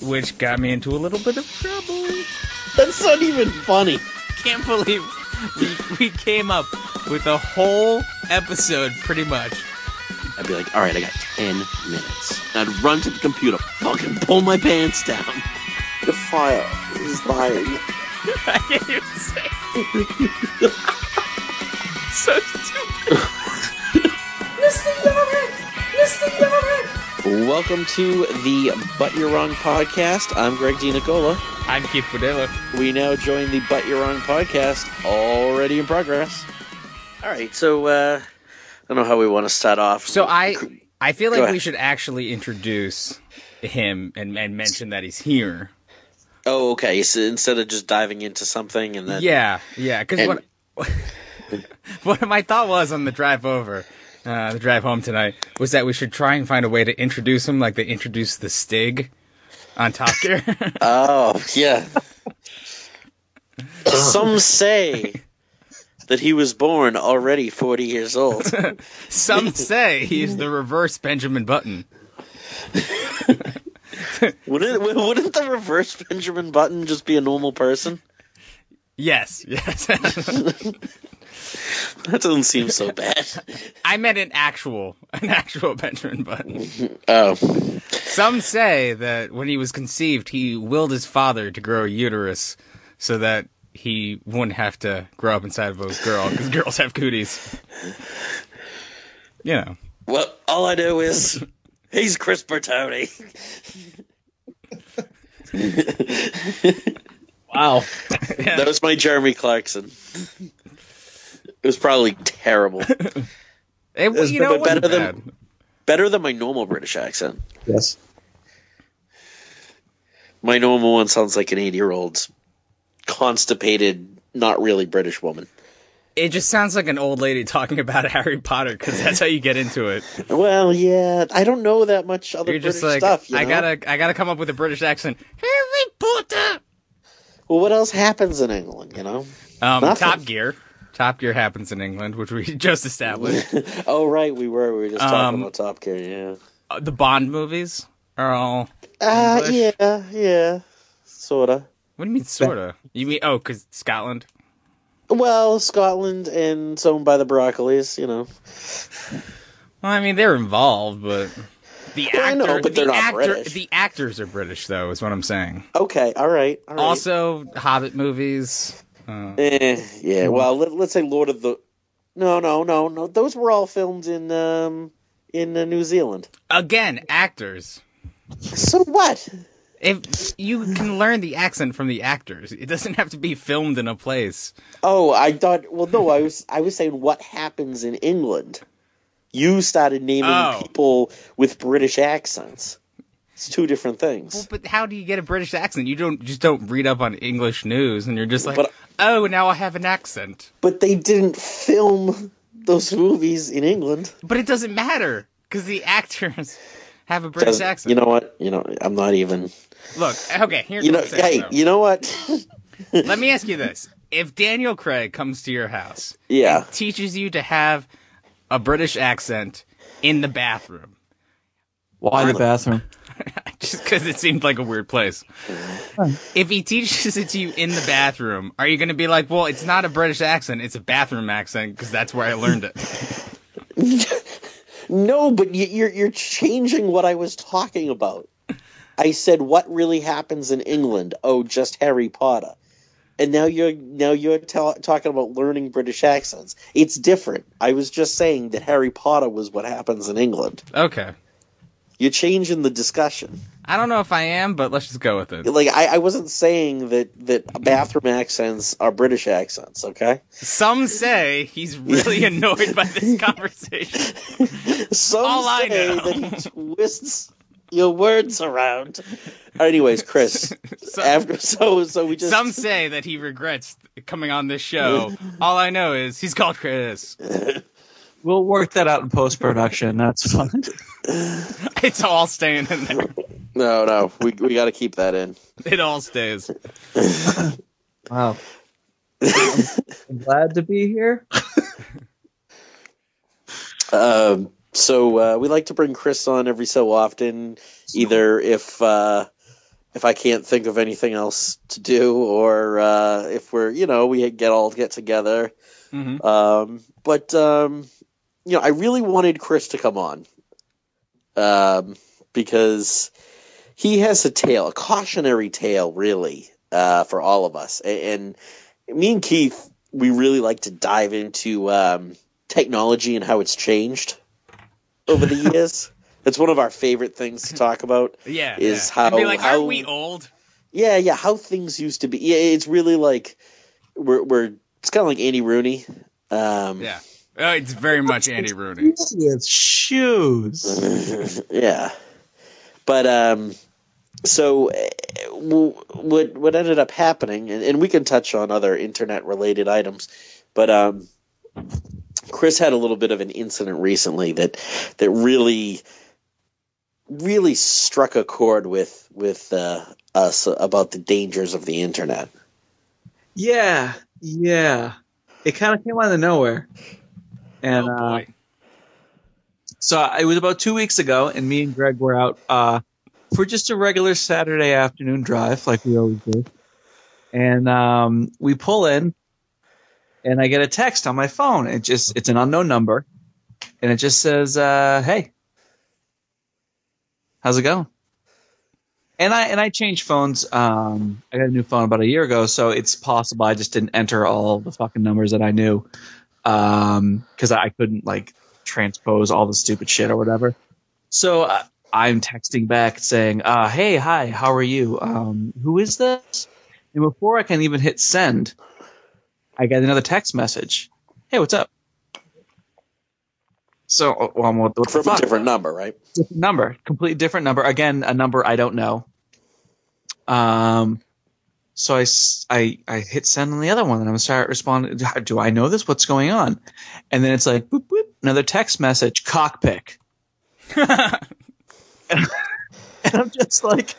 which got me into a little bit of trouble. That's not even funny. Can't believe we, we came up with a whole episode pretty much. I'd be like, all right, I got 10 minutes. I'd run to the computer, fucking pull my pants down. The fire is dying. I can't even say. so stupid. Welcome to the But You're Wrong podcast. I'm Greg DiNicola. I'm Keith Padilla. We now join the But You're Wrong podcast, already in progress. All right, so uh, I don't know how we want to start off. So I I feel like we should actually introduce him and, and mention that he's here. Oh, okay. So instead of just diving into something and then Yeah, yeah. Because what what my thought was on the drive over, uh, the drive home tonight, was that we should try and find a way to introduce him, like they introduced the Stig on Top Gear. Oh, yeah. Some say that he was born already 40 years old. Some say he's the reverse Benjamin Button. Wouldn't, wouldn't the reverse Benjamin Button just be a normal person? Yes, yes. That doesn't seem so bad. I meant an actual, an actual Benjamin Button. Oh, Some say that when he was conceived, he willed his father to grow a uterus so that he wouldn't have to grow up inside of a girl because girls have cooties. You know. well, all I know is he's Chris Bertoni. Wow. That was my Jeremy Clarkson. It was probably terrible. It, was you know, it better wasn't than- bad. Better than my normal British accent. Yes. My normal one sounds like an 80 year old constipated, not really British woman. It just sounds like an old lady talking about Harry Potter because that's how you get into it. Well, yeah, I don't know that much other You're British like, stuff. You I gotta, I gotta come up with a British accent. Harry Potter. Well, what else happens in England? You know? Um, Top Gear. Top Gear happens in England, which we just established. oh, right, we were. We were just talking Um, about Top Gear. Yeah. Uh, the Bond movies are all. Uh, English? yeah, yeah, sorta. What do you mean, sorta? You mean oh, because Scotland? Well, Scotland and it's by the Broccolis. You know. Well, I mean, they're involved, but the Well, actor, know, but they're the not actor, British. the actors are British, though, is what I'm saying. Okay, all right, all right. Also, Hobbit movies. Uh, Eh, yeah. Well, let, let's say Lord of the. No, no, no, no. Those were all filmed in um in uh, New Zealand. again, actors. So what? If you can learn the accent from the actors, it doesn't have to be filmed in a place. Oh, I thought. Well, no, I was I was saying what happens in England. You started naming Oh. people with British accents. It's two different things. Well, but how do you get a British accent? You don't just don't read up on English news, and you're just like, But- oh, now I have an accent. But they didn't film those movies in England. But it doesn't matter because the actors have a British Does- accent. You know what? You know, I'm not even. Look, okay, here's You know, what saying. hey, though. you know what? Let me ask you this: If Daniel Craig comes to your house, Yeah. and teaches you to have a British accent in the bathroom, Why the bathroom? just because it seemed like a weird place. If he teaches it to you in the bathroom, are you going to be like, "Well, it's not a British accent; it's a bathroom accent because that's where I learned it"? No, but you- you're you're changing what I was talking about. I said what really happens in England? Oh, just Harry Potter. And now you're now you're ta- talking about learning British accents. It's different. I was just saying that Harry Potter was what happens in England. Okay, You're changing the discussion. I don't know if I am, but let's just go with it. Like I, I wasn't saying that that bathroom accents are British accents. Okay. Some say he's really annoyed by this conversation. Some All I say know. that he twists your words around. Anyways, Chris. So- after so so we just Some say that he regrets coming on this show. All I know is he's called Chris. We'll work that out in post production. That's fine. It's all staying in there. no no we we got to keep that in. It all stays. Wow. I'm glad to be here. Um, so uh, we like to bring Chris on every so often, either if uh, if I can't think of anything else to do, or uh, if we're you know we get all get together. hmm Um, but um, you know, I really wanted Chris to come on um, because he has a tale, a cautionary tale, really, uh, for all of us. A- And, me and Keith, we really like to dive into um, technology and how it's changed over the years. It's one of our favorite things to talk about. Yeah. Is yeah. how- like, how- we old? Yeah, yeah, how things used to be. Yeah, it's really like we're we're it's kind of like Andy Rooney. Um, Yeah. Oh, it's very much Andy Rooney. With shoes. yeah. But um, so uh, w- what what ended up happening, and, and we can touch on other internet related items, but um, Chris had a little bit of an incident recently that that really really struck a chord with with uh, us about the dangers of the internet. Yeah, yeah. It kind of came out of nowhere. And oh uh, so it was about two weeks ago, and me and Greg were out uh, for just a regular Saturday afternoon drive, like we always do. And um, we pull in, and I get a text on my phone. It just it's an unknown number, and it just says, uh, "Hey, how's it going?" And I and I changed phones. Um, I got a new phone about a year ago, so it's possible I just didn't enter all the fucking numbers that I knew, because I couldn't like transpose all the stupid shit or whatever. So uh, I'm texting back saying, uh, "Hey, hi, how are you? Um, who is this?" And before I can even hit send, I get another text message. Hey, what's up? So, uh, well, what, what From a different number, right? different number, completely different number. Again, a number I don't know. Um, so I I hit send on the other one and I'm start responding. "Do- I know this? What's going on? And then it's like, boop, boop, another text message, cockpick. And I'm just like,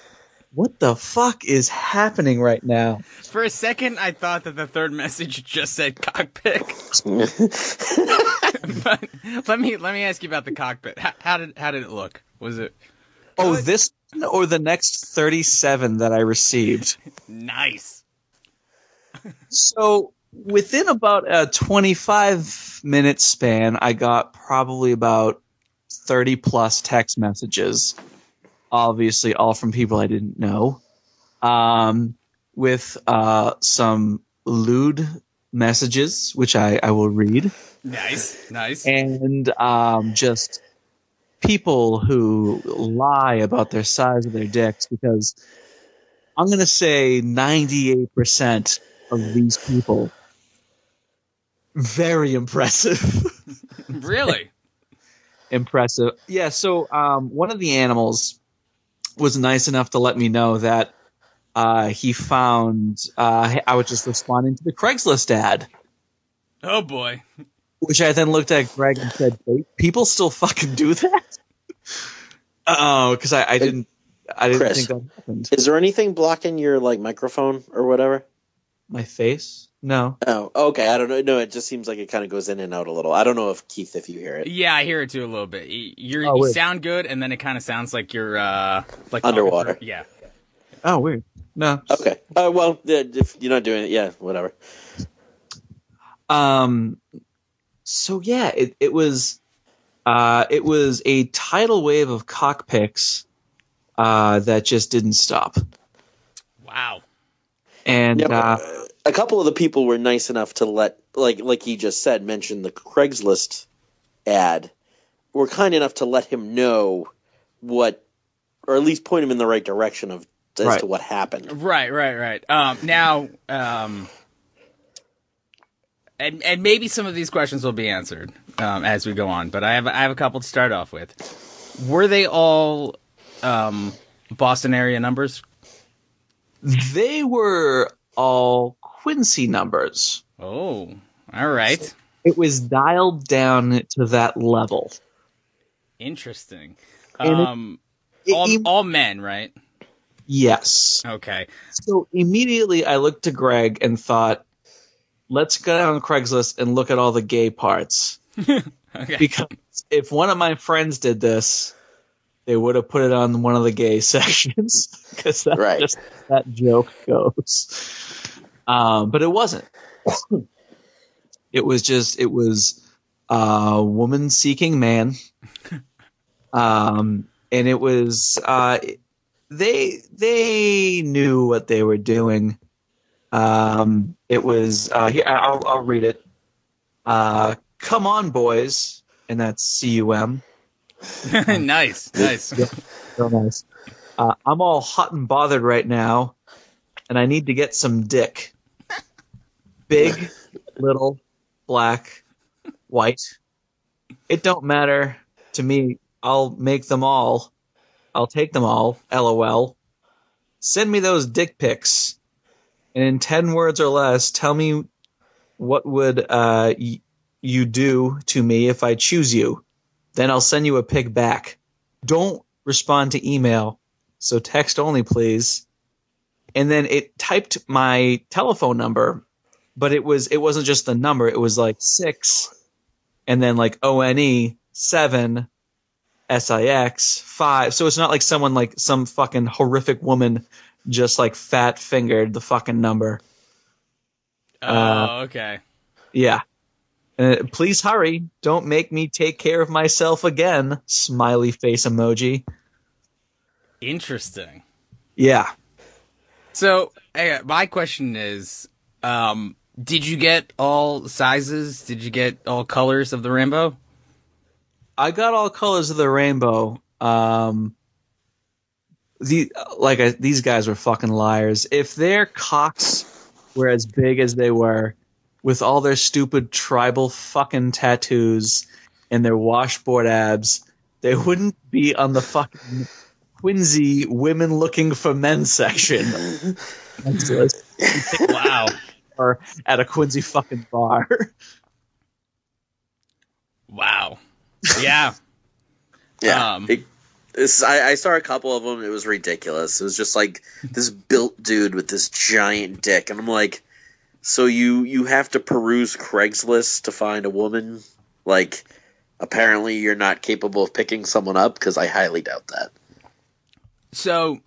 what the fuck is happening right now? For a second, I thought that the third message just said cockpit. but let me let me ask you about the cockpit. How, how did how did it look? Was it Oh, this or the next 37 that I received? nice? So within about a 25 minute span, I got probably about 30 plus text messages. Obviously, all from people I didn't know. Um, with uh, some lewd messages, which I, I will read, Nice, nice. and um, just people who lie about their size of their dicks because I'm going to say 98% of these people very impressive. really? impressive. Yeah, so um, one of the animals was nice enough to let me know that uh, he found uh, I was just responding to the Craigslist ad, Oh boy. Which I then looked at Greg and said, "Wait, "People still fucking do that?" Oh, because I, I didn't, I didn't Chris. think that happened. Is there anything blocking your like microphone or whatever? My face? No. Oh, okay. I don't know. No, it just seems like it kind of goes in and out a little. I don't know if Keith, if you hear it. Yeah, I hear it too a little bit. You, you're, Oh, you weird. sound good, and then it kind of sounds like you're uh like Underwater. through- Yeah. Oh, weird. No. Okay. Uh, well, if you're not doing it, yeah, whatever. Um, so yeah, it, it was, uh, it was a tidal wave of cockpicks, uh, that just didn't stop. Wow. And, Yeah, uh, uh, a couple of the people were nice enough to let, like, like he just said, mention the Craigslist ad. Were kind enough to let him know what, or at least point him in the right direction of as Right. to what happened. Right, right, right. Um, now, um, and and maybe some of these questions will be answered um, as we go on. But I have I have a couple to start off with. Were they all um, Boston area numbers? they were all Quincy numbers. Oh, all right, It was dialed down to that level. interesting. And it- Um, It- all it- all men, right? yes. Okay. So immediately I looked to Greg and thought, let's go down Craigslist and look at all the gay parts. Okay. because if one of my friends did this, they would have put it on one of the gay sections because that's Right. just that joke goes. Um, but it wasn't. it was just it was a woman seeking man, um, and it was uh, they they knew what they were doing. Um, it was uh, here. I'll, I'll read it. Uh, come on, boys, and that's C U M. nice, nice. Yeah. Real nice. Uh, I'm all hot and bothered right now, and I need to get some dick. Big, little, black, white. It don't matter to me. I'll make them all. I'll take them all. LOL. Send me those dick pics, and in ten words or less, tell me what would uh, y- you do to me if I choose you. Then I'll send you a pic back don't respond to email. So text only, please. And then it typed my telephone number, but it was it wasn't just the number. It was like six, and then like O N E seven, S I X five. So it's not like someone like some fucking horrific woman just like fat fingered the fucking number. Oh, okay. Yeah. Uh, please hurry. Don't make me take care of myself again. Smiley face emoji. Interesting. Yeah. So, my question is, um, did you get all sizes? Did you get all colors of the rainbow? I got all colors of the rainbow. Um, the like I, these guys were fucking liars. If their cocks were as big as they were, with all their stupid tribal fucking tattoos and their washboard abs, they wouldn't be on the fucking Quincy women looking for men section. Next to us, Wow. or at a Quincy fucking bar. wow. Yeah. Yeah. Um, It- this, I, I saw a couple of them. It was ridiculous. It was just like this built dude with this giant dick, and I'm like, so you you have to peruse Craigslist to find a woman? Like, apparently you're not capable of picking someone up because I highly doubt that. So,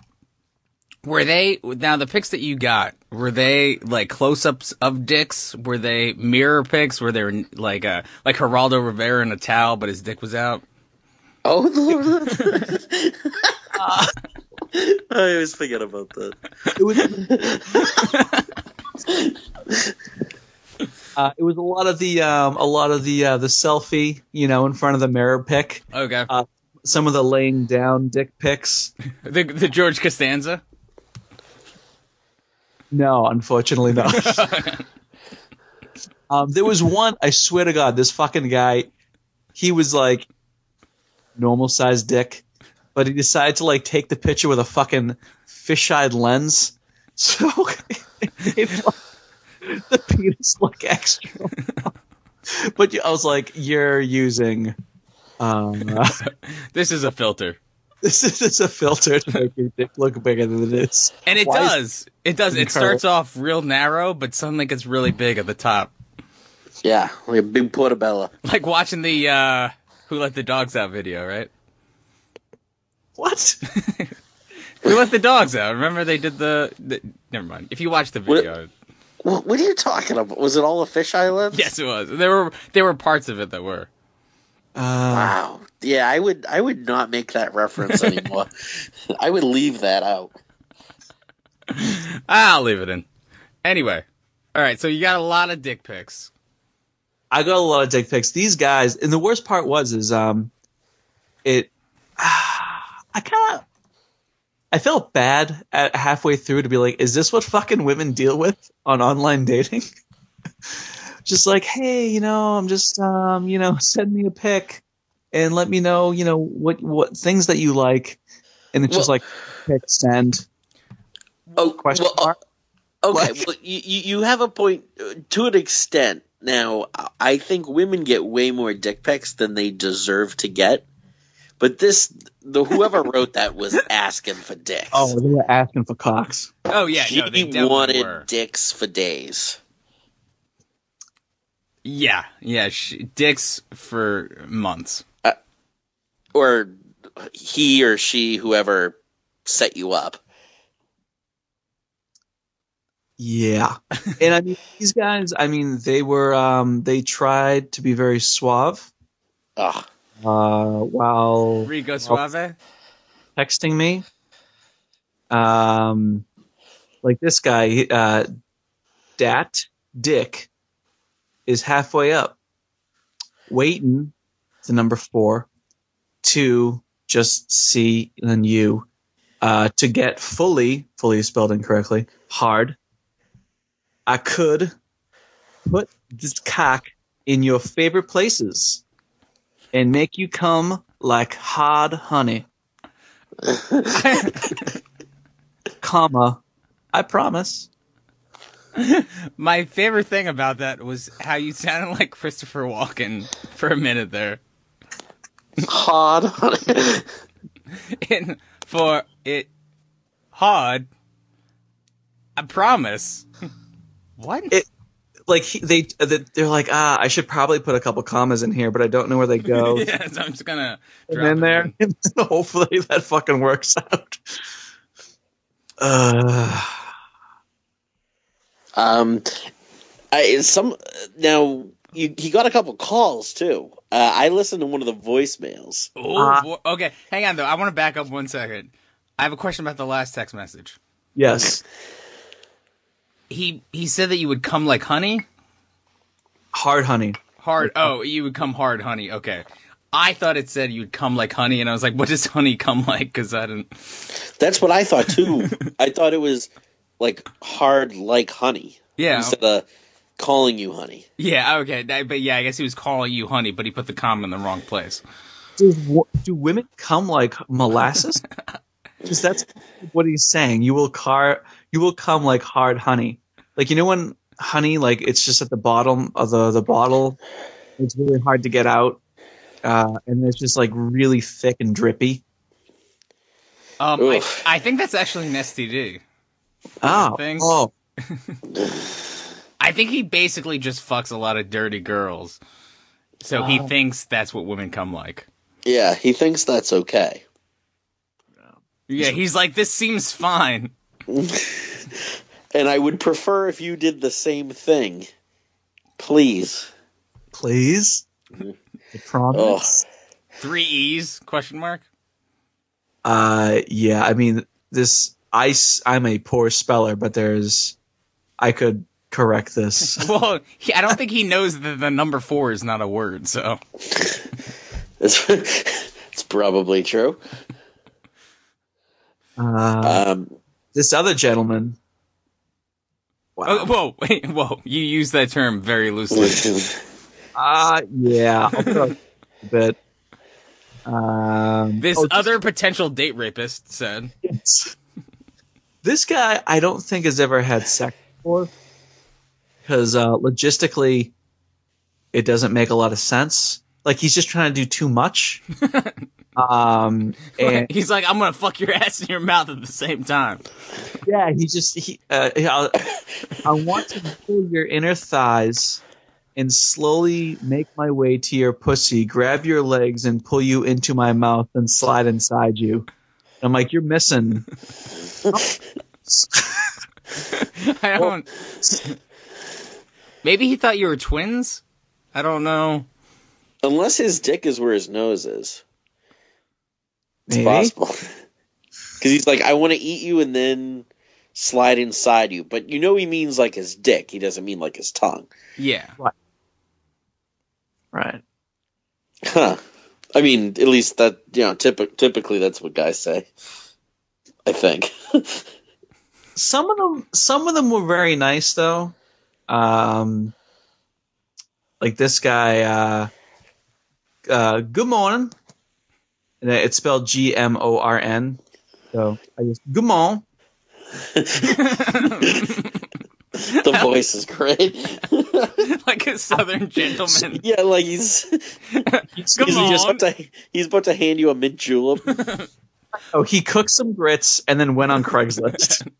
were they now the pics that you got? Were they like close-ups of dicks? Were they mirror pics? Were they like uh like Geraldo Rivera in a towel, but his dick was out? Oh, lord I always forget about that. It was. Uh, it was a lot of the um, a lot of the uh, the selfie, you know, in front of the mirror pic. Okay, Uh, Some of the laying down dick pics. the the George Costanza. No, unfortunately not. um, there was one. I swear to God, this fucking guy. He was like normal sized dick, but he decided to like take the picture with a fucking fisheye lens. So it, the penis look extra. but I was like, you're using. Um, uh, This is a filter, this is just a filter to make your dick look bigger than it is. and it Why does. It does. It Incredible. starts off real narrow, but suddenly gets really big at the top. Yeah, like a big portobello. Like watching the uh Who Let the Dogs Out video, right? What? Who Let the Dogs Out? Remember they did the, the never mind. If you watch the video, What, what are you talking about? Was it all a fish island? yes, it was. There were there were parts of it that were. Uh, Wow. Yeah, I would I would not make that reference anymore. I would leave that out. I'll leave it in. Anyway, all right. So you got a lot of dick pics. I got a lot of dick pics. These guys, and the worst part was, is um, it. I kind of, I felt bad at halfway through to be like, is this what fucking women deal with on online dating? just like, hey, you know, I'm just, um, you know, send me a pic and let me know, you know, what what things that you like, and it's just like, pic send Oh, question well, mark. Okay, well, you, you you have a point uh, to an extent. Now, I think women get way more dick pics than they deserve to get. But this, the whoever wrote that was asking for dicks. Oh, they were asking for cocks. Oh yeah, he no, they wanted were. dicks for days. Yeah, yeah, sh- dicks for months. Uh, or he or she, whoever set you up. Yeah. and I mean, these guys, I mean, they were, um, they tried to be very suave, Ugh. uh, while Rico Suave. texting me. Um, like this guy, uh, Dat Dick is halfway up, waiting the number four to just C and U, uh, to get fully, fully spelled incorrectly, hard. I could put this cock in your favorite places and make you come like hard honey comma, I promise. My favorite thing about that was how you sounded like Christopher Walken for a minute there. Hard. Honey. And for it hard, I promise. What? It- Like he, they, they're like, ah, I should probably put a couple commas in here, but I don't know where they go. yeah, so I'm just gonna and drop then it there, in. and hopefully that fucking works out. Uh, Um, I some now you, he got a couple calls too. Uh, I listened to one of the voicemails. Oh, Uh, okay. Hang on though. I want to back up one second. I have a question about the last text message. yes, He he said that you would come like honey. hard honey. Hard. Oh, you would come hard, honey. Okay. I thought it said you'd come like honey, and I was like, "What does honey come like?" Because I didn't. That's what I thought too. I thought it was like hard like honey Yeah. instead of calling you honey. Yeah. Okay. That- But yeah, I guess he was calling you honey, but he put the comma in the wrong place. Do, wo- do women come like molasses? Because that's what he's saying. You will car, you will come like hard honey. Like you know when honey, like it's just at the bottom of the the bottle. It's really hard to get out, uh, and it's just like really thick and drippy. Um, I, I think that's actually an STD. Oh, Thing. oh, I think he basically just fucks a lot of dirty girls, so he Oh. thinks that's what women come like. Yeah, he thinks that's okay. Yeah, he's like, this seems fine. And I would prefer if you did the same thing. Please. please. I promise. Three E's? Question mark. Uh, yeah. I mean, this I, I'm a poor speller, but there's I could correct this. Well, he, I don't think he knows that the number four is not a word. So It's, it's probably true. Uh, Um, this other gentleman. Wow. Oh, whoa, wait, whoa! You use that term very loosely. Uh, yeah, a bit. Um, This oh, other potential date rapist said, just- this guy, I don't think has ever had sex before, because uh, logistically, it doesn't make a lot of sense. Like he's just trying to do too much. um, and "He's like, I'm gonna fuck your ass in your mouth at the same time." yeah, he just he. Uh, I, I want to pull your inner thighs and slowly make my way to your pussy, grab your legs, and pull you into my mouth and slide inside you. I'm like, you're missing. I don't. Maybe he thought you were twins. I don't know. unless his dick is where his nose is. It's Maybe. possible. Because he's like, I want to eat you and then slide inside you. But you know he means like his dick. He doesn't mean like his tongue. Yeah. Right. Huh. I mean, at least that, you know, typ- typically that's what guys say. I think. Some of them, some of them were very nice though. Um, like this guy. Uh, uh, good morning. And it's spelled G M O R N. So I just good morning. the voice is great. like a southern gentleman. yeah, like he's he's, Come he's just on. about to he's about to hand you a mint julep. Oh, he cooked some grits and then went on Craigslist.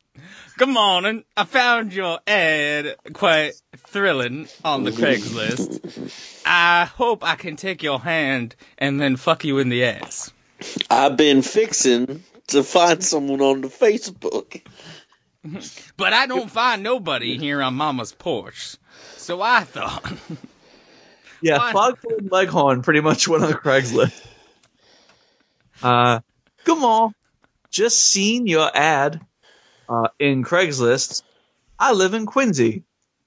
Good morning. I found your ad quite thrilling on the Craigslist. I hope I can take your hand and then fuck you in the ass. I've been fixing to find someone on the Facebook. But I don't find nobody here on Mama's porch. So I thought, Yeah, Foghorn Leghorn pretty much went on Craigslist. Uh, come on. Just seen your ad uh, in Craigslist. I live in Quincy,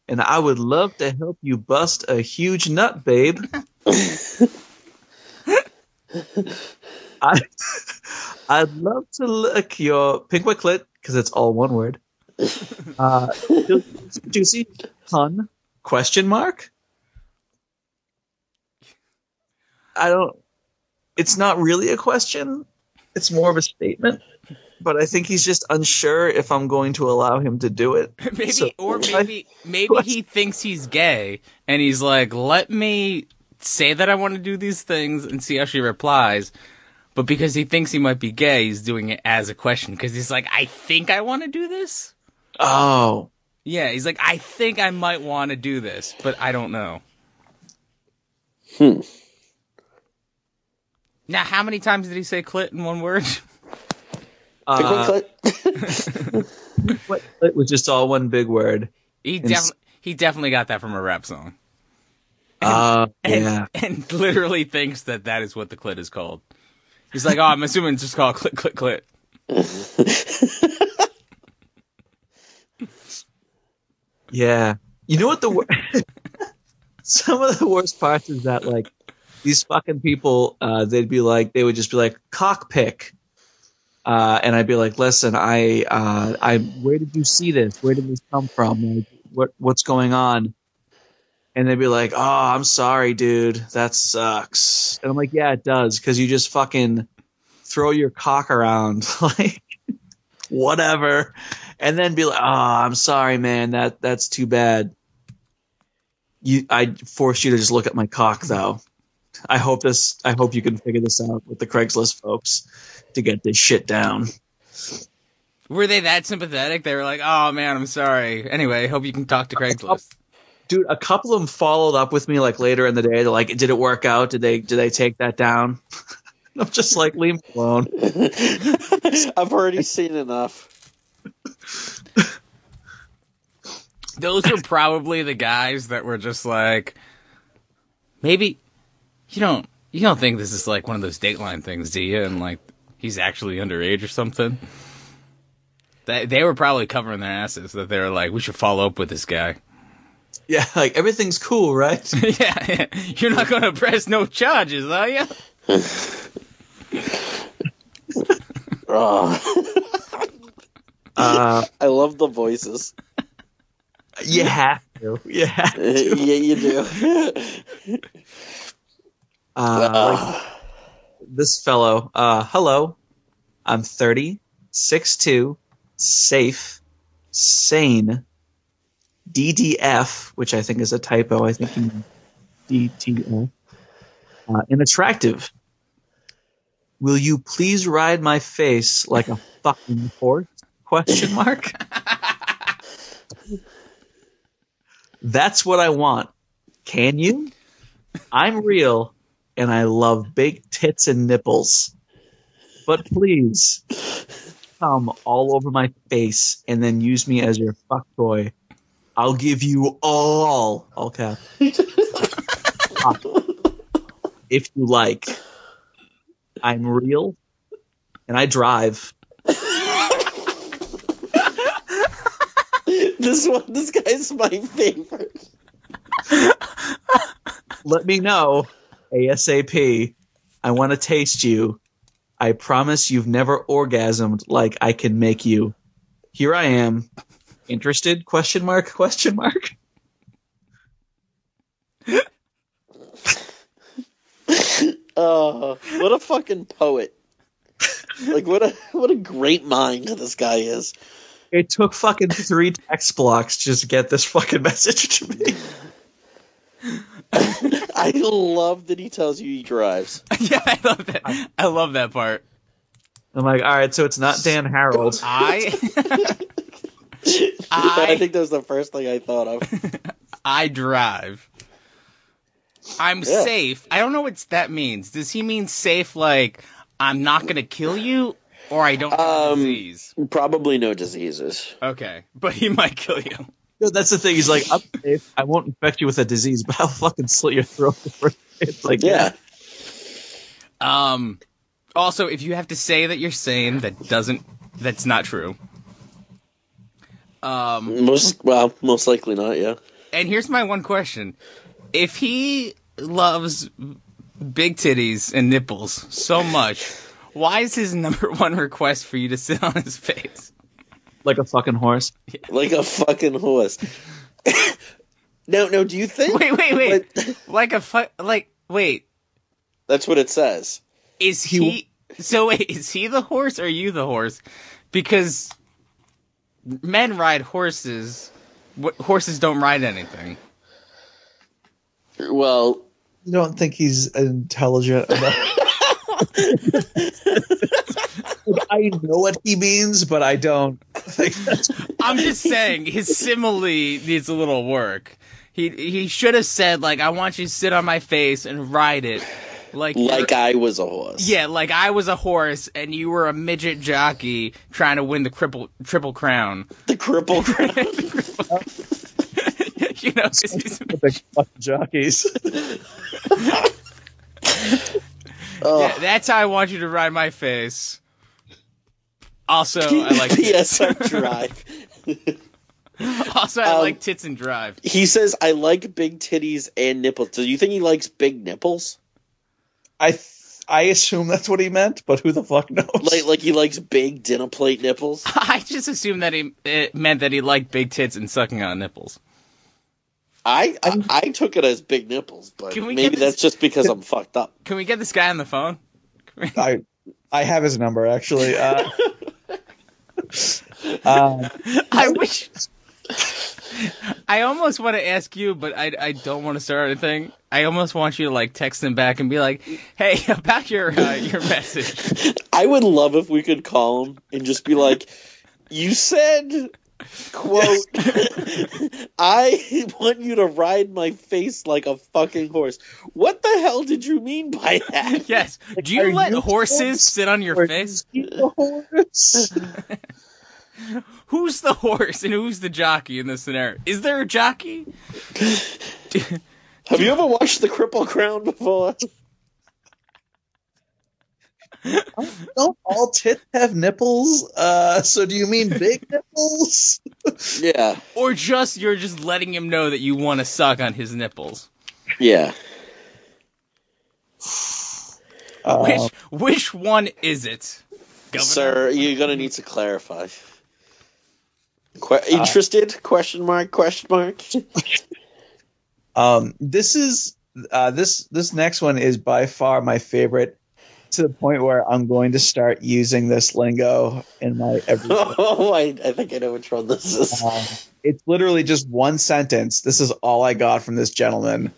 and I would love to help you bust a huge nut, babe. I, I'd love to lick your pink white clit because it's all one word. Uh, juicy pun question mark. I don't. It's not really a question. It's more of a statement. But I think he's just unsure if I'm going to allow him to do it. maybe, So- or maybe, maybe he thinks he's gay, and he's like, let me say that I want to do these things and see how she replies. But because he thinks he might be gay, he's doing it as a question. Because he's like, I think I want to do this. Oh, Yeah, he's like, I think I might want to do this, but I don't know. Hmm. Now, how many times did he say clit in one word? uh, Pink white clit. what- it was just all one big word. He And definitely he definitely got that from a rap song, Uh, and, yeah. and literally thinks that that is what the clit is called. He's like, oh, I'm assuming it's just called clit, clit, clit. Yeah. You know what the wor- some of the worst parts is that like these fucking people uh they'd be like they would just be like cockpick. Uh and I'd be like, "Listen, I uh I where did you see this? Where did this come from? Like what what's going on?" And they'd be like, "Oh, I'm sorry, dude. That sucks." And I'm like, "Yeah, it does cuz you just fucking throw your cock around like whatever." and then be like, "Oh, I'm sorry, man. That that's too bad." You, I force you to just look at my cock, though. I hope this. I hope you can figure this out with the Craigslist folks to get this shit down. Were they that sympathetic? They were like, oh man, I'm sorry. Anyway, hope you can talk to Craigslist. Dude, a couple of them followed up with me like later in the day. They're like, "Did it work out? Did they did they take that down?" I'm just like, leave me alone. I've already seen enough. Those are probably the guys that were just like, maybe you don't you don't think this is like one of those Dateline things, do you? And like he's actually underage or something. They they were probably covering their asses that they were like, we should follow up with this guy. Yeah, like everything's cool, right? yeah, you're not gonna press no charges, are you? Oh, Uh, I love the voices. you have to. You have yeah, you do. Uh, like, this fellow, uh, hello, I'm 30, 6'2", safe, sane, DDF, which I think is a typo. I think you DTF, uh, and attractive. Will you please ride my face like a fucking horse? Question mark. That's what I want. Can you? I'm real, and I love big tits and nipples. But please, come all over my face and then use me as your fuck toy. I'll give you all, all caps, if you like. I'm real, and I drive. This one, this guy's my favorite. Let me know ASAP. I want to taste you. I promise you've never orgasmed like I can make you. Here I am. Interested? Question mark? Question mark? Oh, what a fucking poet! Like what a what a great mind this guy is. It took fucking three text blocks just to get this fucking message to me. I love that he tells you he drives. yeah, I love that. I love that part. I'm like, all right, so it's not Dan Harold. I I, I think that was the first thing I thought of. I drive. I'm Yeah. safe. I don't know what that means. Does he mean safe like I'm not gonna kill you, or I don't have a Um, disease. Probably no diseases. Okay, but he might kill you. No, that's the thing. He's like, I'm safe. I won't infect you with a disease, but I'll fucking slit your throat. It's like, Yeah. Um. Also, if you have to say that you're sane, that doesn't. That's not true. Um. Most well, most likely not. Yeah. And here's my one question: If he loves big titties and nipples so much, why is his number one request for you to sit on his face? Like a fucking horse. Like a fucking horse. no, no. Do you think? Wait, wait, wait. But- Like a fu- like wait. that's what it says. Is he? So wait, is he the horse or you the horse? Because men ride horses. Horses don't ride anything. Well, You don't think he's intelligent enough? I know what he means, but I don't think that's. I'm just saying his simile needs a little work. He he should have said like I want you to sit on my face and ride it like like I was a horse. yeah like I was a horse and you were a midget jockey trying to win the triple triple crown. The cripple crown. you know 'cause he's- Big fucking jockeys. oh, yeah, that's how I want you to ride my face. Also, I like tits. PSR drive. also I Um, like tits and drive. He says, "I like big titties and nipples." Do you think he likes big nipples? I th- I assume that's what he meant, but who the fuck knows? Like, like he likes big dinner plate nipples? I just assume that he it meant that he liked big tits and sucking on nipples. I, I I took it as big nipples, but maybe this- that's just because I'm fucked up. Can we get this guy on the phone? I I have his number actually. Uh, um, I wish. I almost want to ask you, but I, I don't want to start anything. I almost want you to like text him back and be like, "Hey, about your uh, your message." I would love if we could call him and just be like, "You said." Quote, I want you to ride my face like a fucking horse. What the hell did you mean by that? Yes. Do you let you horses horse? sit on your or face? is horse? Who's the horse and who's the jockey in this scenario? Is there a jockey? Have you ever watched The Cripple Crown before? Don't all tits have nipples? Uh, so do you mean big nipples? Yeah, Or just you're just letting him know that you want to suck on his nipples? yeah. Uh, Which which one is it? Governor? Sir, you're gonna need to clarify. Que- interested? question mark? Question mark? Um, this is uh, this this next one is by far my favorite, to the point where I'm going to start using this lingo in my every. oh, I, I think I know which one this is. Um, it's literally just one sentence. This is all I got from this gentleman.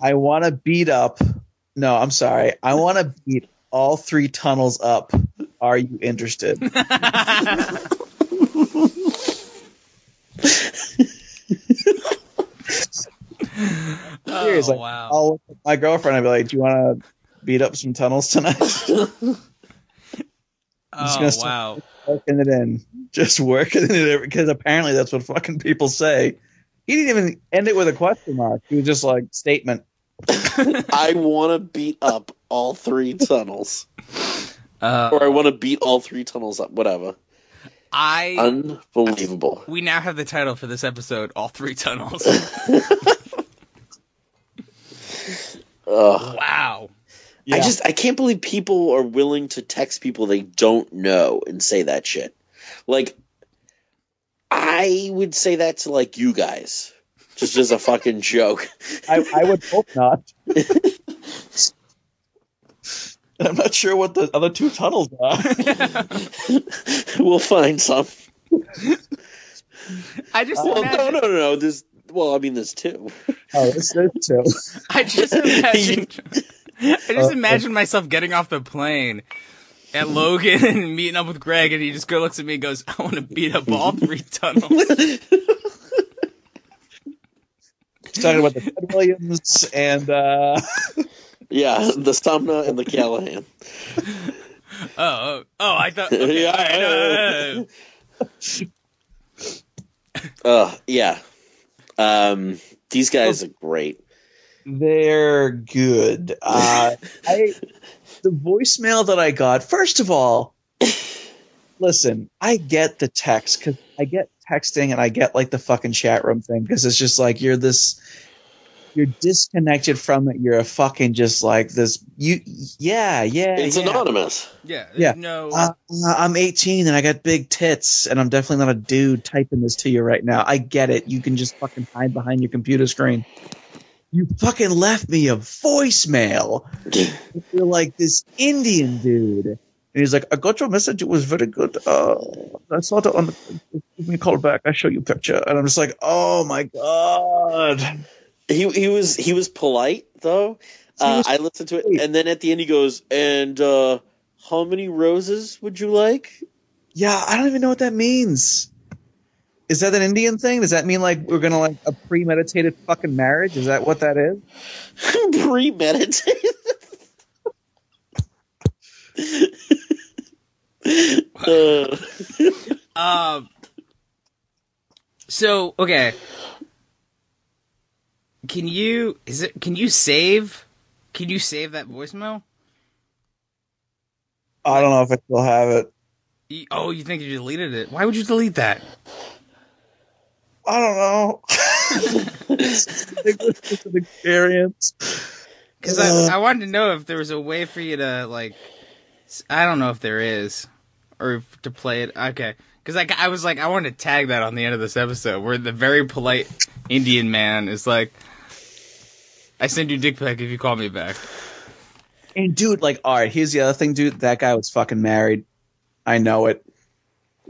I want to beat up. No, I'm sorry. I want to beat all three tunnels up. Are you interested? Oh, Seriously, wow. I'll look at my girlfriend I'd be like, "Do you want to beat up some tunnels tonight?" oh, gonna start- wow. working it in, just working it in, because apparently that's what fucking people say. He didn't even end it with a question mark. He was just like statement. I want to beat up all three tunnels, Uh, or I want to beat all three tunnels up. Whatever. I Unbelievable. we now have the title for this episode: All Three Tunnels. Ugh. wow. Yeah. I just I can't believe people are willing to text people they don't know and say that shit. Like I would say that to like you guys. Just as a fucking joke. I, I would hope not. I'm not sure what the other two tunnels are. we'll find some. I just Well, imagine, no, no, no, no. There's well, I mean, there's two. Oh, this is two. I just imagine. I just Uh, imagine myself getting off the plane at Logan and meeting up with Greg, and he just go looks at me and goes, "I want to beat up all three tunnels." He's talking about the Ted Williams and uh, Yeah, the Sumner and the Callahan. Oh, oh, oh! I thought. Okay, Yeah. Uh, yeah. Um, these guys are great. They're good. Uh, I the voicemail that I got. First of all, listen, I get the text because I get texting and I get like the fucking chat room thing because it's just like you're this. You're disconnected from it. You're a fucking just like this. You, yeah, yeah. It's yeah. anonymous. Yeah, Yeah. no. Uh, I'm 18 and I got big tits and I'm definitely not a dude typing this to you right now. I get it. You can just fucking hide behind your computer screen. You fucking left me a voicemail. You're like this Indian dude. And he's like, I got your message. It was very good. Uh, I saw it on the, give me a call back. I show you a picture. And I'm just like, oh my God. He he was he was polite though. Uh, was I listened to it, and then at the end he goes, "And uh, how many roses would you like?" Yeah, I don't even know what that means. Is that an Indian thing? Does that mean like we're gonna like a premeditated fucking marriage? Is that what that is? Premeditated. uh, Um. So okay. Can you is it? Can you save? Can you save that voicemail? I don't know if I still have it. You- Oh, you think you deleted it? Why would you delete that? I don't know. it's an experience. Because Uh. I, I wanted to know if there was a way for you to like, I don't know if there is, or if to play it. Okay, because like I was like I wanted to tag that on the end of this episode where the very polite Indian man is like, "I send you dick pic if you call me back." And dude, like, all right, here's the other thing, dude. That guy was fucking married. I know it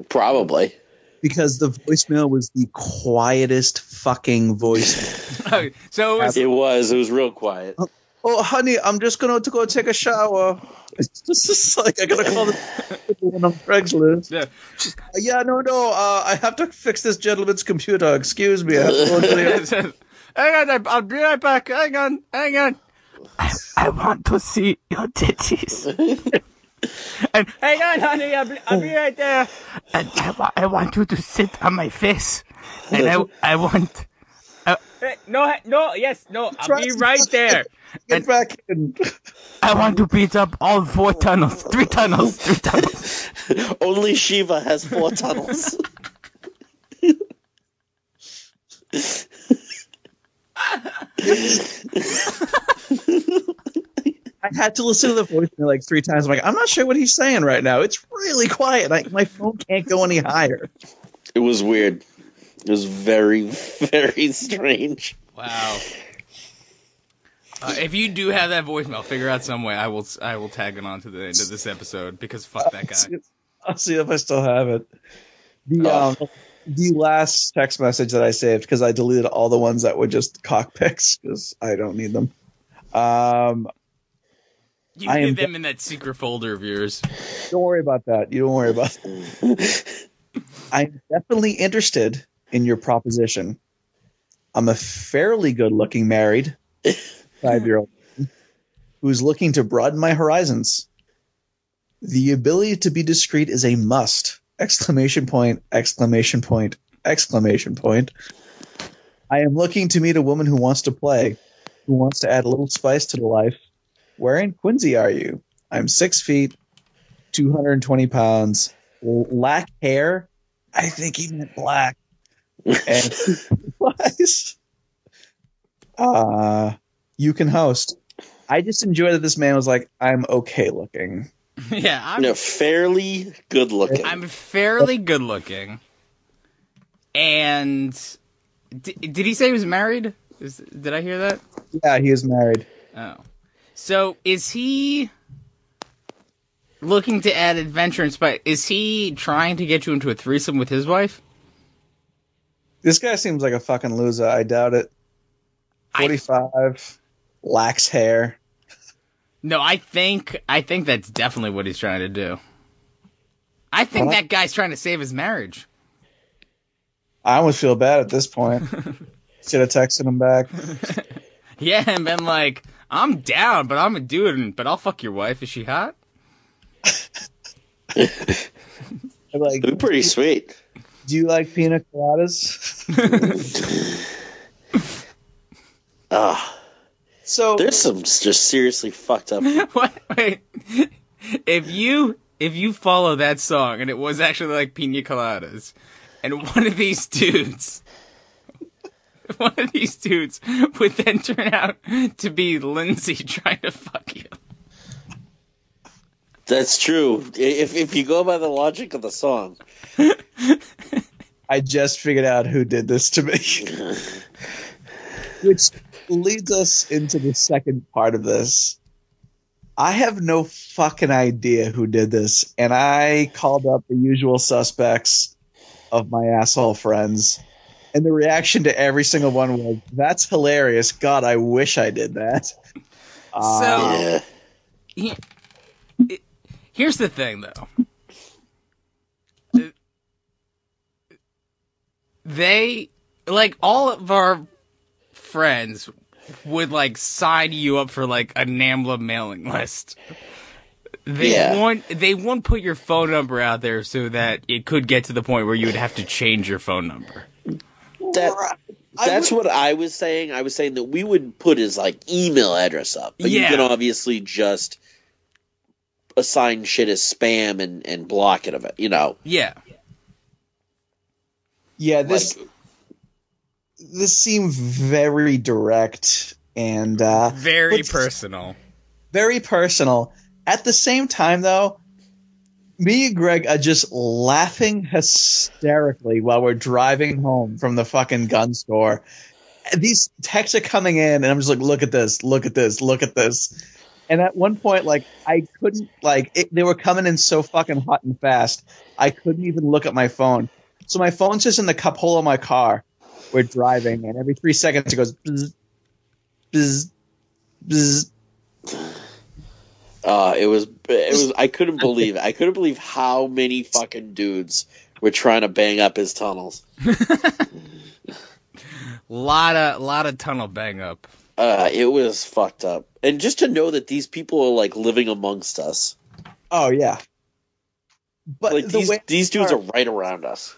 probably. Because the voicemail was the quietest fucking voice. so it was, It was. It was real quiet. oh, honey, I'm just going to go take a shower. It's just, just like I gotta call the one on Craigslist. yeah, Yeah, no, no. Uh, I have to fix this gentleman's computer. Excuse me. I have to go to the- hang on, I'll be right back. Hang on, hang on. I, I want to see your titties. And hang on, honey, I'll be, I'll be right there. And I, wa- I want you to sit on my face. And I, I want. Uh, no, no, yes, no, I'll be right there. Get back in. I want to beat up all four tunnels, three tunnels, three tunnels. Only Shiva has four tunnels. I had to listen to the voicemail like three times. I'm like, I'm not sure what he's saying right now. It's really quiet. I, my phone can't go any higher. It was weird. It was very, very strange. Wow. Uh, if you do have that voicemail, figure out some way. I will. I will tag it on to the end of this episode because fuck that guy. I'll see if I still have it. The Oh. um, the last text message that I saved because I deleted all the ones that were just cockpits because I don't need them. Um, You I am- hid them in that secret folder of yours. don't worry about that. You don't worry about. I'm definitely interested in your proposition. I'm a fairly good-looking married five-year-old who's looking to broaden my horizons. The ability to be discreet is a must! Exclamation point! Exclamation point! Exclamation point! I am looking to meet a woman who wants to play, who wants to add a little spice to the life. Where in Quincy are you? I'm six feet, 220 pounds, l- lack hair. I think he meant black. And wise. Uh, you can host. I just enjoy that this man was like, I'm okay looking. yeah, I'm, No, fairly good looking. I'm fairly good looking. And d- did he say he was married? Is, did I hear that? Yeah, he is married. Oh, so is he looking to add adventure and spice? Is he trying to get you into a threesome with his wife? This guy seems like a fucking loser. I doubt it. I- 45, lacks hair. No, I think I think that's definitely what he's trying to do. I think What? that guy's trying to save his marriage. I almost feel bad at this point. Should have texted him back. Yeah, and been like, I'm down, but I'm a dude, but I'll fuck your wife. Is she hot? I'm like, It'd be pretty sweet. do you like pina coladas? Ah, so there's some just seriously fucked up. what? Wait. If you if you follow that song and it was actually like Pina Coladas, and one of these dudes, one of these dudes would then turn out to be Lindsay trying to fuck you. That's true. If if you go by the logic of the song, I just figured out who did this to me. Which leads us into the second part of this. I have no fucking idea who did this, and I called up the usual suspects of my asshole friends, and the reaction to every single one was, "That's hilarious! God, I wish I did that." Uh, So- yeah, He- it- Here's the thing, though. They like all of our friends would like sign you up for like a NAMBLA mailing list. They Yeah. won't. They won't put your phone number out there so that it could get to the point where you would have to change your phone number. That I that's would- what I was saying. I was saying that we would put his like email address up, but Yeah. you can obviously just assign shit as spam and and block it of it. You know, Yeah. yeah, this like this seemed very direct and uh, Very personal. very personal. At the same time, though, me and Greg are just laughing hysterically while we're driving home from the fucking gun store. These texts are coming in, and I'm just like, look at this, look at this, look at this. And at one point, like, I couldn't, like, it, they were coming in so fucking hot and fast, I couldn't even look at my phone. So my phone's just in the cup hole of my car. We're driving, and every three seconds it goes bzz, bzz, bzz. Uh, it was it was. I couldn't believe it. I couldn't believe how many fucking dudes were trying to bang up his tunnels. Lot of lot of tunnel bang up. Uh, it was fucked up, and just to know that these people are like living amongst us, Oh yeah. But like the these way these dudes are- are right around us.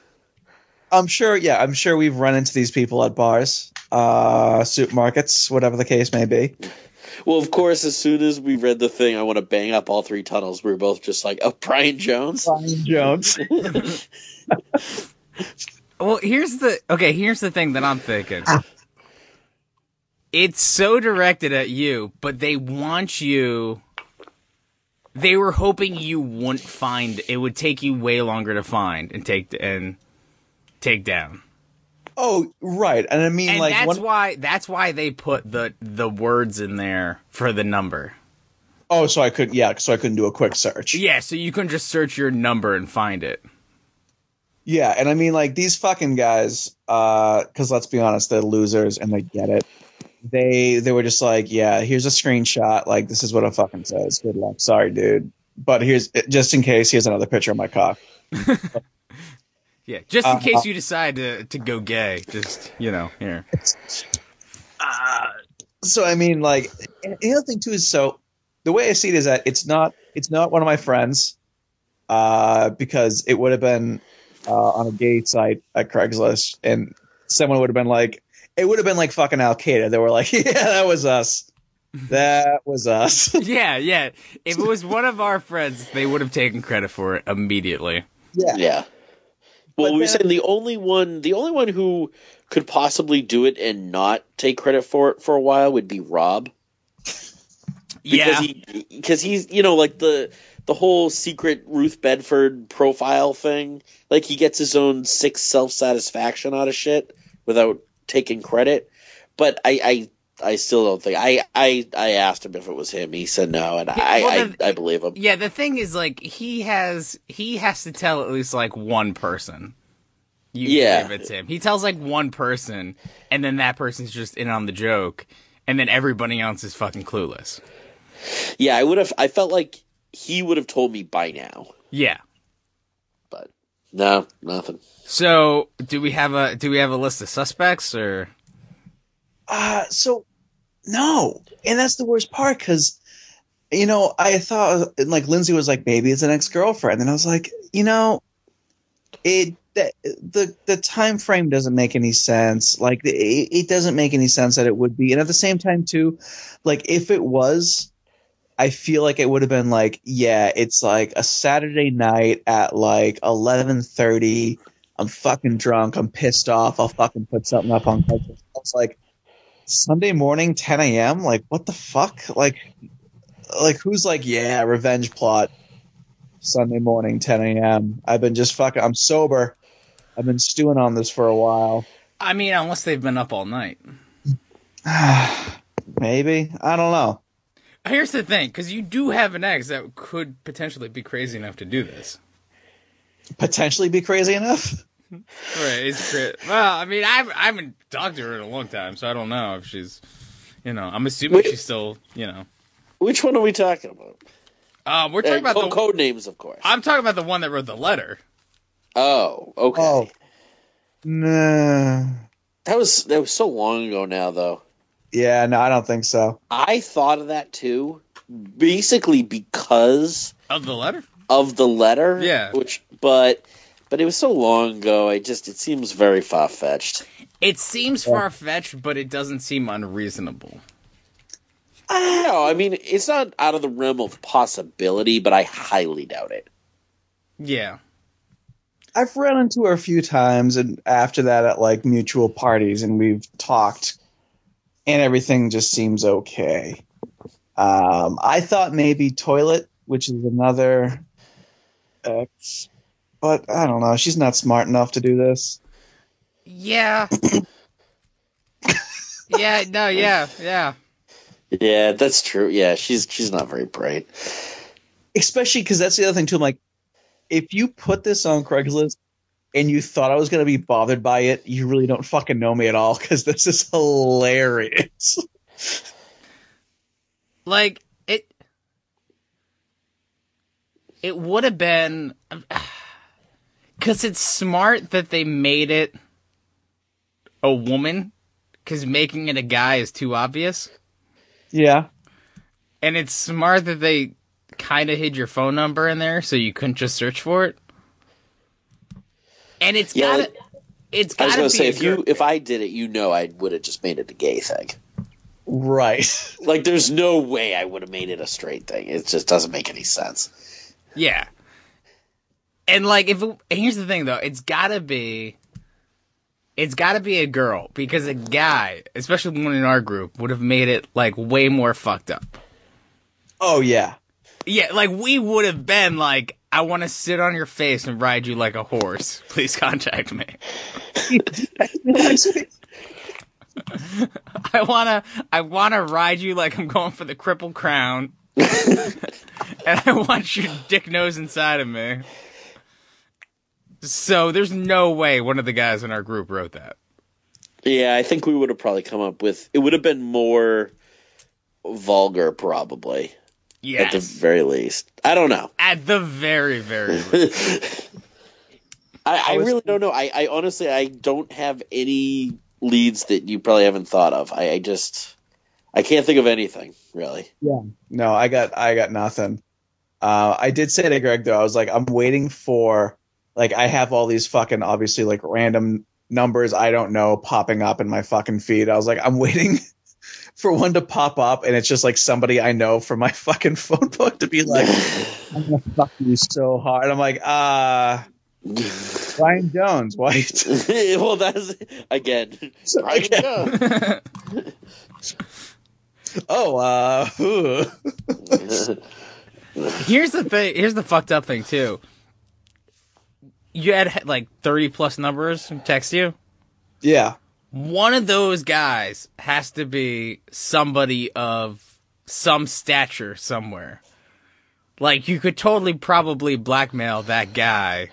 I'm sure, yeah, I'm sure we've run into these people at bars, uh, supermarkets, whatever the case may be. Well, of course, as soon as we read the thing, I want to bang up all three tunnels. We were both just like, "Oh, Brian Jones." Brian Jones. Well, here's the okay. Here's the thing that I'm thinking. It's so directed at you, but they want you. They were hoping you wouldn't find. It would take you way longer to find and take and take down. Oh, right. And I mean, And like, that's one, why. That's why they put the the words in there for the number. oh, so I could, yeah, so I couldn't do a quick search. Yeah, so you can just search your number and find it. Yeah, and I mean, like, these fucking guys, uh, cause let's be honest, they're losers and they get it. They, they were just like, yeah, here's a screenshot. Like, this is what it fucking says. Good luck. Sorry, dude. But here's, just in case, here's another picture of my cock. Yeah, just in Uh, case you decide to to go gay, just you know here. so I mean, like, and the other thing too is so the way I see it is that it's not it's not one of my friends, uh, because it would have been uh, on a gay site at Craigslist, and someone would have been like, it would have been like fucking Al Qaeda. They were like, yeah, that was us, that was us. Yeah, yeah. If it was one of our friends, they would have taken credit for it immediately. yeah, Yeah. Well, we were saying the only one, the only one who could possibly do it and not take credit for it for a while would be Rob, because Yeah, he, because he's, you know, like the the whole secret Ruth Bedford profile thing. Like he gets his own sick self satisfaction out of shit without taking credit. But I, I, I still don't think I, I, I asked him if it was him. He said no, and I, well, I, I believe him. yeah. The thing is, like, he has he has to tell at least like one person. You Yeah. if it's him. He tells like one person, and then that person's just in on the joke, and then everybody else is fucking clueless. Yeah, I would have. I felt like he would have told me by now, Yeah. but no, nothing. So, do we have a do we have a list of suspects or? Uh, so No, and that's the worst part because, you know, I thought like Lindsay was like maybe it's an ex girlfriend, and I was like, you know, it the the time frame doesn't make any sense. Like it, it doesn't make any sense that it would be, and at the same time too, like if it was, I feel like it would have been like, yeah, it's like a Saturday night at like eleven thirty. I'm fucking drunk. I'm pissed off. I'll fucking put something up on Craigslist. I was like, Sunday morning, 10 a.m. Like, what the fuck? Like, like who's like, yeah, revenge plot. Sunday morning, 10 a.m. I've been just fucking. I'm sober. I've been stewing on this for a while. I mean, unless they've been up all night. Maybe I don't know. Here's the thing, because you do have an ex that could potentially be crazy enough to do this. Potentially be crazy enough. Right? It's cra- well, I mean, I've, I haven't talked to her in a long time, so I don't know if she's, you know, I'm assuming Wait. she's still, you know. Which one are we talking about? Uh, we're talking Uh, about co- the. code names, of course. I'm talking about the one that wrote the letter. Oh, okay. Oh. Nah. That was that was so long ago now, though. Yeah, no, I don't think so. I thought of that too, basically because Of the letter? of the letter. Yeah. Which, but, but it was so long ago. I just it seems very far fetched. It seems far fetched, but it doesn't seem unreasonable. No, I mean it's not out of the realm of possibility, but I highly doubt it. Yeah. I've run into her a few times, and after that, at like mutual parties, and we've talked, and everything just seems okay. Um, I thought maybe toilet, which is another ex, but I don't know. She's not smart enough to do this. Yeah. yeah, no, yeah, yeah. Yeah, that's true. Yeah, she's she's not very bright. Especially because that's the other thing too. I'm like, if you put this on Craigslist and you thought I was going to be bothered by it, you really don't fucking know me at all because this is hilarious. Like it it would have been cuz it's smart that they made it a woman cuz making it a guy is too obvious. yeah. And it's smart that they kind of hid your phone number in there so you couldn't just search for it. And it's Yeah, got to like- it's I was gonna be say a if you if I did it, you know, I would have just made it a gay thing. Right. Like, there's no way I would have made it a straight thing. It just doesn't make any sense. Yeah. And like if it, here's the thing though, it's got to be it's got to be a girl because a guy, especially one in our group, would have made it like way more fucked up. Oh yeah. Yeah, like we would have been like I want to sit on your face and ride you like a horse. Please contact me. I want to I want to ride you like I'm going for the cripple crown. and I want your dick nose inside of me. So there's no way one of the guys in our group wrote that. Yeah, I think we would have probably come up with it would have been more vulgar, probably Yeah. at the very least. I don't know. At the very, very least. I, I was- really don't know. I, I honestly I don't have any leads that you probably haven't thought of. I, I just I can't think of anything really. Yeah. No, I got I got nothing. Uh, I did say to Greg though, I was like, I'm waiting for like I have all these fucking obviously like random numbers I don't know popping up in my fucking feed. I was like, I'm waiting for one to pop up and it's just like somebody I know from my fucking phone book to be like, I'm gonna fuck you so hard. I'm like, uh Brian Jones, white. well, that's again. Brian Okay. Oh, uh, Here's the thing. Here's the fucked up thing too. You had like 30 plus numbers text you. yeah. One of those guys has to be somebody of some stature somewhere. Like you could totally probably blackmail that guy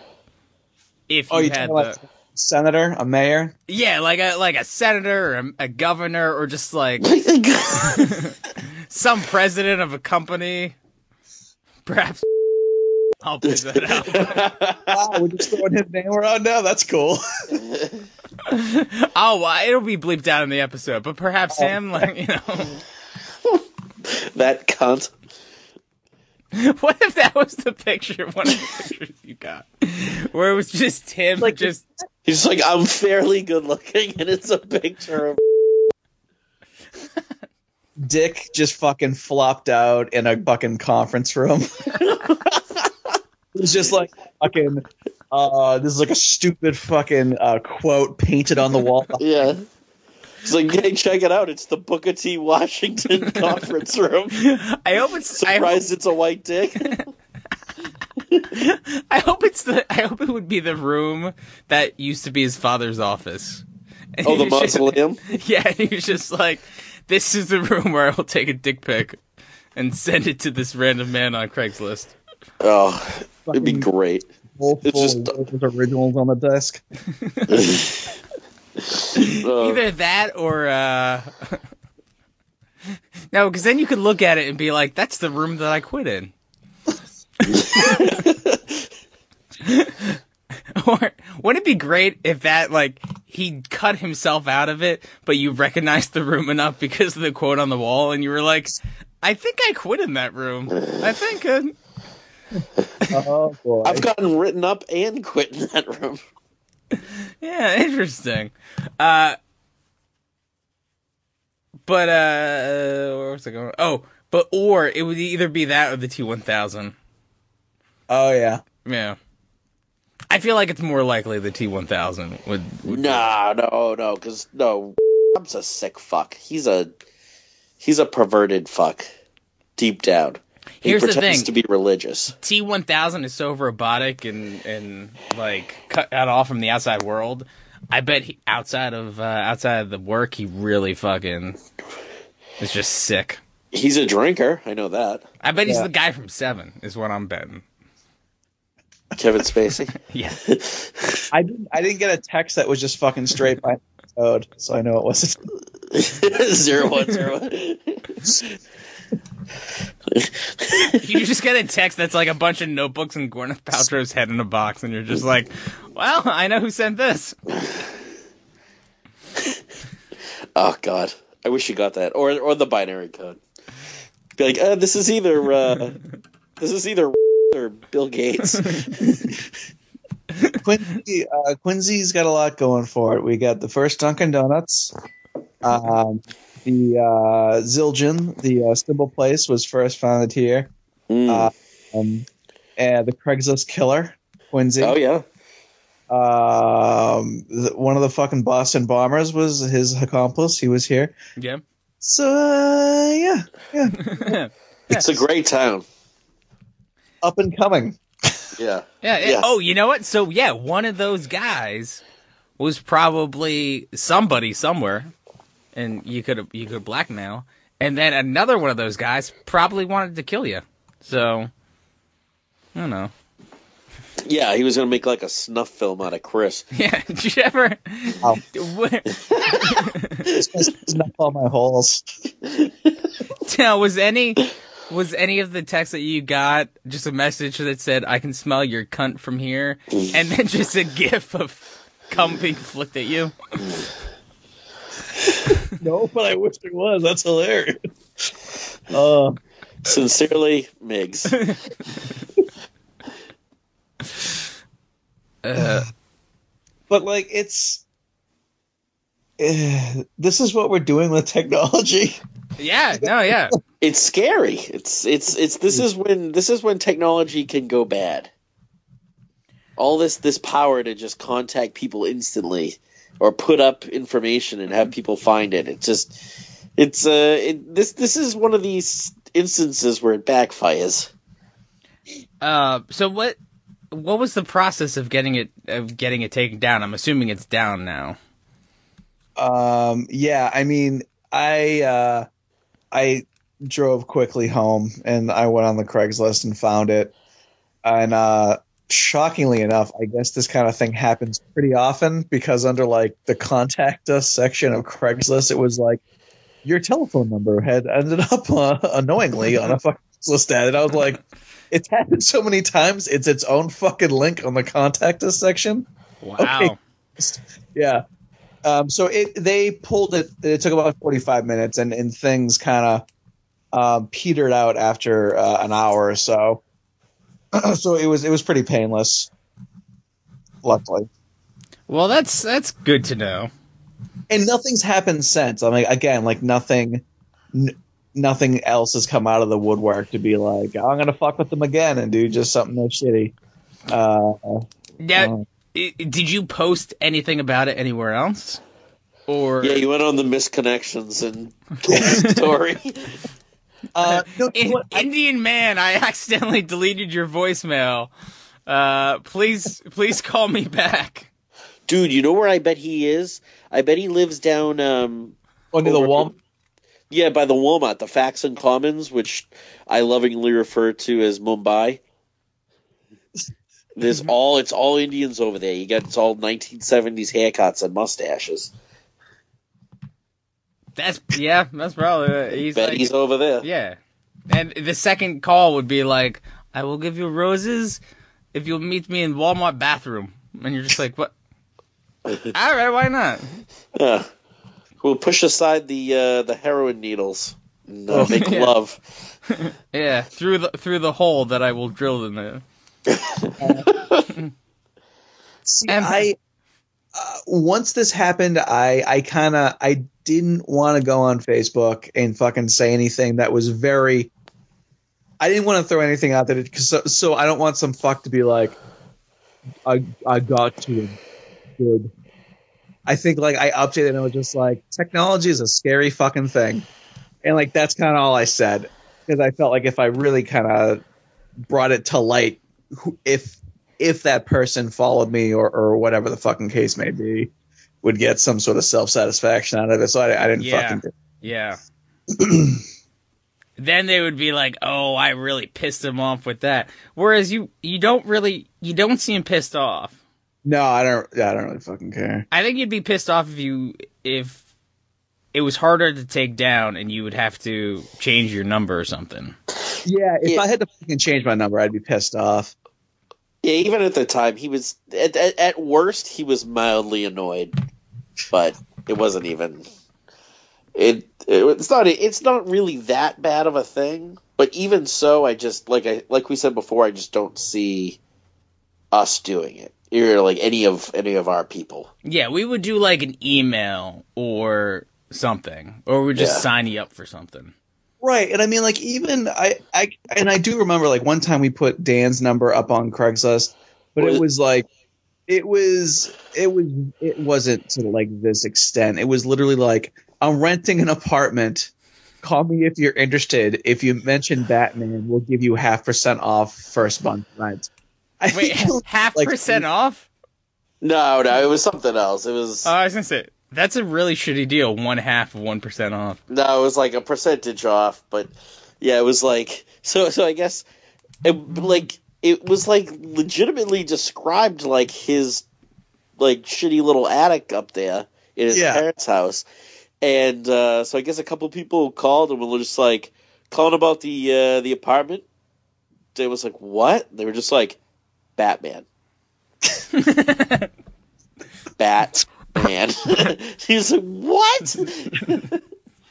if Oh, you you had the like senator, a mayor? yeah, like a like a senator or a, a governor or just like some president of a company, perhaps I'll put that out. wow, we're just throwing his name around now. That's cool. oh, well, it'll be bleeped out in the episode, but perhaps oh. Sam, like you know, that cunt. what if that was the picture, of one of the pictures you got, where it was just him, Like- just He's like, I'm fairly good looking, and it's a picture of. Dick just fucking flopped out in a fucking conference room. It was just like fucking. Uh, this is like a stupid fucking uh, quote painted on the wall. Yeah. It's like, hey, check it out. It's the Booker T. Washington conference room. I hope it's I hope, Surprised it's a white dick. I hope it's the I hope it would be the room that used to be his father's office. And Oh, the was just- mausoleum? Yeah, he was just like, "This is the room where I will take a dick pic and send it to this random man on Craigslist." Oh, it'd be great. full, It's just- of originals on the desk. Uh, Either that or uh no, because then you could look at it and be like, "That's the room that I quit in." or wouldn't it be great if that like he cut himself out of it, but you recognized the room enough because of the quote on the wall, and you were like, "I think I quit in that room. I think." Uh, Oh boy! I've gotten written up and quit in that room. Yeah, interesting. Uh, but uh, where was I going? Oh, but or it would either be that or the T one thousand. oh yeah. Yeah, I feel like it's more likely the T one thousand would. would Nah, no, no, because no, Bob's a sick fuck. He's a he's a perverted fuck, deep down. He Here's the thing. to be religious. T one thousand is so robotic and and like cut out off from the outside world. I bet he, outside of uh, outside of the work, he really fucking is just sick. He's a drinker. I know that. I bet he's Yeah. the guy from Seven. Is what I'm betting. Kevin Spacey. Yeah. I didn't. I didn't get a text that was just fucking straight by code, so I know it wasn't. zero one zero one. You just get a text that's like a bunch of notebooks and Gwyneth Paltrow's head in a box, and you're just like, "Well, I know who sent this." Oh God, I wish you got that, or or the binary code. Be like, uh, this is either uh, this is either or Bill Gates. Quincy, uh, Quincy's got a lot going for it. We got the first Dunkin' Donuts. Um, the uh, Zildjian, the uh, cymbal place, was first founded here. Mm. Uh, Um, and the Craigslist killer, Quincy. oh yeah, Um, the, one of the fucking Boston bombers was his accomplice. He was here. Yeah. So uh, yeah, yeah, it's a great town. up and coming. Yeah, Yeah, yeah. Yeah. Oh, you know what? So yeah, one of those guys was probably somebody somewhere, and you could you could blackmail, and then another one of those guys probably wanted to kill you. So I don't know. yeah. He was gonna make like a snuff film out of Chris. Yeah, did you ever? Oh. Where- Snuff all my holes. Now, was any was any of the text that you got just a message that said "I can smell your cunt from here," and then just a gif of cum being flicked at you? No, but I wish it was. That's hilarious. Uh, Sincerely, Migs. Uh, but like it's eh, this is what we're doing with technology. yeah, no, yeah, it's scary. It's it's it's this is when this is when technology can go bad. All this this power to just contact people instantly or put up information and have people find it. It just it's uh it, this this is one of these instances where it backfires. Uh, so what? What was the process of getting it of getting it taken down? I'm assuming it's down now. Um, yeah, I mean, I uh, I drove quickly home and I went on the Craigslist and found it, and uh, shockingly enough, I guess this kind of thing happens pretty often because under like the contact us section of Craigslist, it was like your telephone number had ended up uh, unknowingly on a fucking list ad, and I was like, it's happened so many times. It's its own fucking link on the contact us section. Wow. Yeah. Um, so it they pulled it. It took about forty five minutes, and and things kind of um, petered out after uh, an hour or so. so it was it was pretty painless. Luckily, Well, that's that's good to know. and nothing's happened since. I mean, again, like nothing, n- nothing else has come out of the woodwork to be like, I'm gonna fuck with them again and do just something that's shitty. Uh, Now, Oh. i- did you post anything about it anywhere else? Or Yeah, you went on the misconnections and told the story. uh, no, In- Indian man, I accidentally deleted your voicemail. Uh, please, please call me back. Dude, you know where I bet he is? I bet he lives down um under the over- wall. Yeah, by the Walmart, the Faxon Commons, which I lovingly refer to as Mumbai. There's all it's all Indians over there. You got it's all 1970s haircuts and mustaches. That's yeah, that's probably it. He's Bet like, he's over there. yeah. And the second call would be like, "I will give you roses if you'll meet me in Walmart bathroom." And you're just like, "What?" All right, why not? Yeah. We'll push aside the uh, the heroin needles and uh, Oh, make yeah. love. Yeah, through the through the hole that I will drill in there. See, And- I once this happened, I I kind of I didn't want to go on Facebook and fucking say anything that was very. I didn't want to throw anything out there because so, so I don't want some fuck to be like, I I got to good. I think like I updated and I was just like, technology is a scary fucking thing, and like that's kind of all I said because I felt like if I really kind of brought it to light, if if that person followed me or, or whatever the fucking case may be, would get some sort of self satisfaction out of it. So I, I didn't Yeah. fucking. Do Yeah. then they would be like, "Oh, I really pissed him off with that." Whereas you you don't really you don't seem pissed off. no, I don't. Yeah, I don't really fucking care. I think you'd be pissed off if you if it was harder to take down and you would have to change your number or something. Yeah, if Yeah. I had to fucking change my number, I'd be pissed off. Yeah, even at the time, he was at, at, at worst he was mildly annoyed, but it wasn't even. It, it it's not it's not really that bad of a thing, but even so, I just like I like we said before, I just don't see us doing it. Or like any of any of our people. Yeah, we would do like an email or something, or we'd just Yeah. sign you up for something. Right, and I mean, like even I, I, and I do remember like one time we put Dan's number up on Craigslist, but Was it it- was like, it was, it was, it wasn't to like this extent. It was literally like, I'm renting an apartment. Call me if you're interested. If you mention Batman, we'll give you half percent off first month rent. I Wait, half like- percent off? No, no, it was something else. It was Oh, I was gonna say that's a really shitty deal. One half of one percent off. No, it was like a percentage off, but yeah, it was like so. So I guess it like it was like legitimately described like his like shitty little attic up there in his Yeah. parents' house, and uh, so I guess a couple people called and were just like calling about the uh, the apartment. They was like, "What?" They were just like, "Batman." Batman. He's like, "What?"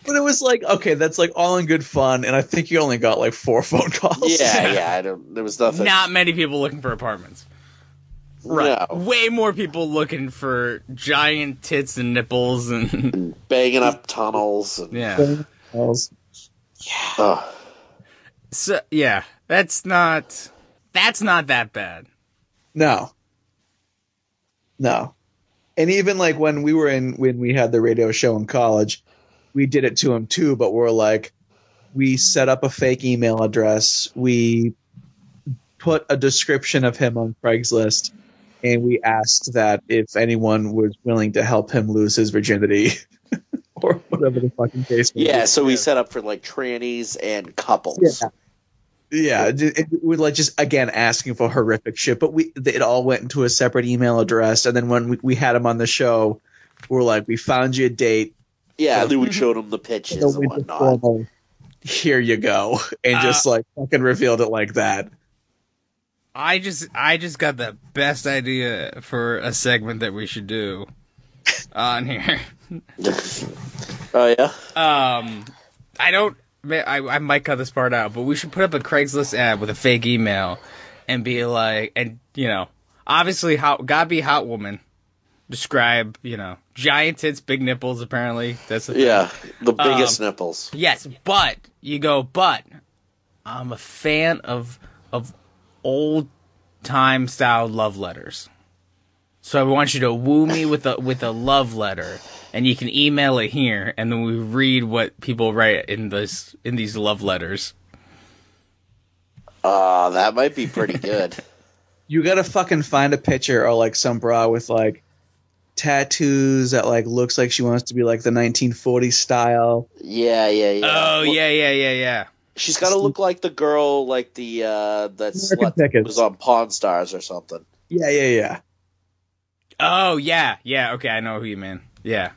but it was like, okay, that's like all in good fun, and I think you only got like four phone calls. yeah, yeah. I don't. There was nothing. Not many people looking for apartments. No. Way more people looking for giant tits and nipples and banging up tunnels. And, yeah. Calls. Ugh. So yeah, that's not that's not that bad. No. No. And even like when we were in when we had the radio show in college, we did it to him too, but we're like we set up a fake email address, we put a description of him on Craigslist, and we asked that if anyone was willing to help him lose his virginity or whatever the fucking case may be. Yeah, so we set up for like trannies and couples. Yeah. Yeah, it, it, we like just again asking for horrific shit, but we it all went into a separate email address, and then when we, we had him on the show, we're like, we found you a date, Yeah, and then we showed him the pitches the and whatnot. formal. Here you go, and just like fucking revealed it like that. I just I just got the best idea for a segment that we should do on here. Oh yeah. Um, I don't. I, I might cut this part out, but we should put up a Craigslist ad with a fake email and be like, and you know, obviously, hot, gotta be hot woman. Describe, you know, giant tits, big nipples. Apparently, that's the thing. Yeah, the biggest Um, nipples. Yes, but you go, but I'm a fan of of old time style love letters. So I want you to woo me with a with a love letter, and you can email it here, and then we read what people write in this in these love letters. Ah, that might be pretty good. You gotta fucking find a picture or like some bra with like tattoos that like looks like she wants to be like the 1940s style. yeah, yeah, yeah. Oh Well, yeah, yeah, yeah, yeah. She's got to look like the girl, like the uh, that slut was on Pawn Stars or something. Yeah, yeah, yeah. Oh yeah, yeah. Okay, I know who you mean. Yeah.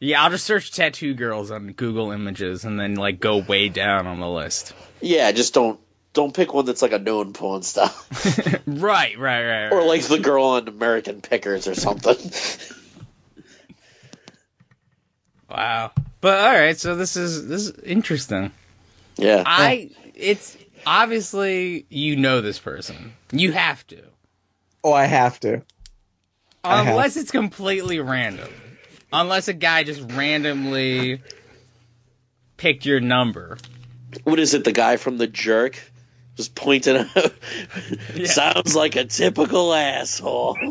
Yeah, I'll just search tattoo girls on Google Images and then like go way down on the list. Yeah, just don't don't pick one that's like a known porn star, Right, right, right. right. or like the girl on American Pickers or something. Wow. But all right, so this is this is interesting. yeah, I it's obviously you know this person. You have to. Oh, I have to. I have. Unless it's completely random. Unless a guy just randomly picked your number. what is it? The guy from the Jerk just pointing out. Yeah. Sounds like a typical asshole.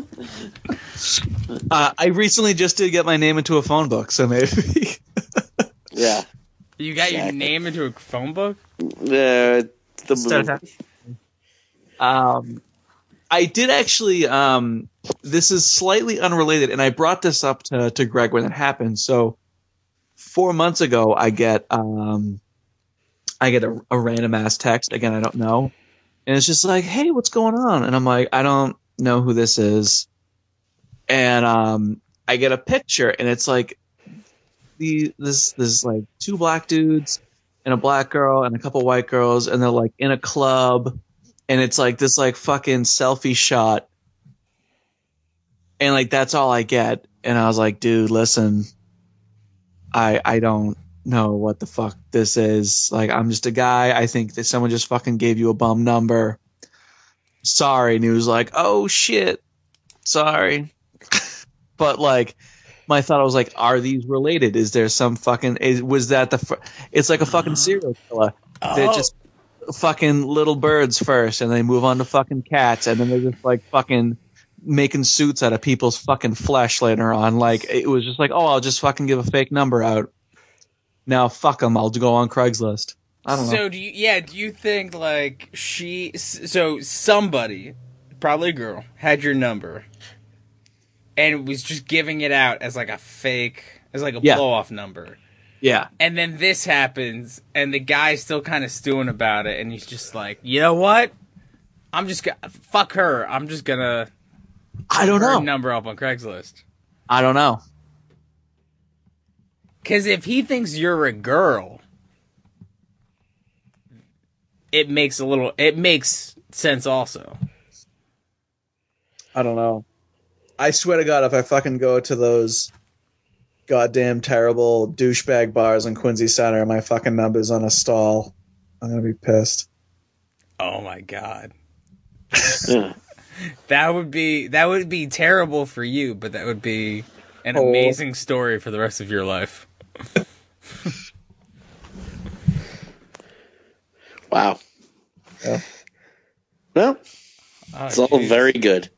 Uh, I recently just did get my name into a phone book, so maybe. Yeah, You got your Exactly. name into a phone book? uh, the Start um, I did actually. Um, this is slightly unrelated, and I brought this up to to Greg when it happened. So, four months ago, I get um, I get a, a random ass text. Again, I don't know, and it's just like, "Hey, what's going on?" And I'm like, "I don't know who this is," and um, I get a picture, and it's like the this this like two black dudes and a black girl and a couple white girls, and they're like in a club and it's like this like fucking selfie shot and like that's all i get. And i was like dude listen i i don't know what the fuck this is. Like i'm just a guy. I think that someone just fucking gave you a bum number. Sorry. And he was like oh shit. Sorry. But like my thought was like are these related? Is there some fucking is, was that the fir- it's like a fucking serial killer. They're Oh. just fucking little birds first, and they move on to fucking cats, and then they're just like fucking making suits out of people's fucking flesh later on. Like it was just like, oh, I'll just fucking give a fake number out. Now fuck them. I'll go on Craigslist. I don't know. So do you yeah, do you think like she so somebody, probably a girl, had your number and was just giving it out as like a fake as like a Yeah. blow off number. Yeah, And then this happens, and the guy's still kind of stewing about it, and he's just like, you know what? I'm just gonna fuck her. I'm just gonna I don't know. number up on Craigslist. I don't know. Because if he thinks you're a girl, it makes a little. It makes sense also. I don't know. I swear to God, if I fucking go to those goddamn terrible douchebag bars in Quincy Center and my fucking number's on a stall, I'm gonna be pissed. Oh my god, Yeah. that would be that would be terrible for you, but that would be an Oh. amazing story for the rest of your life. Wow. Yeah. Well, Oh, it's all very good.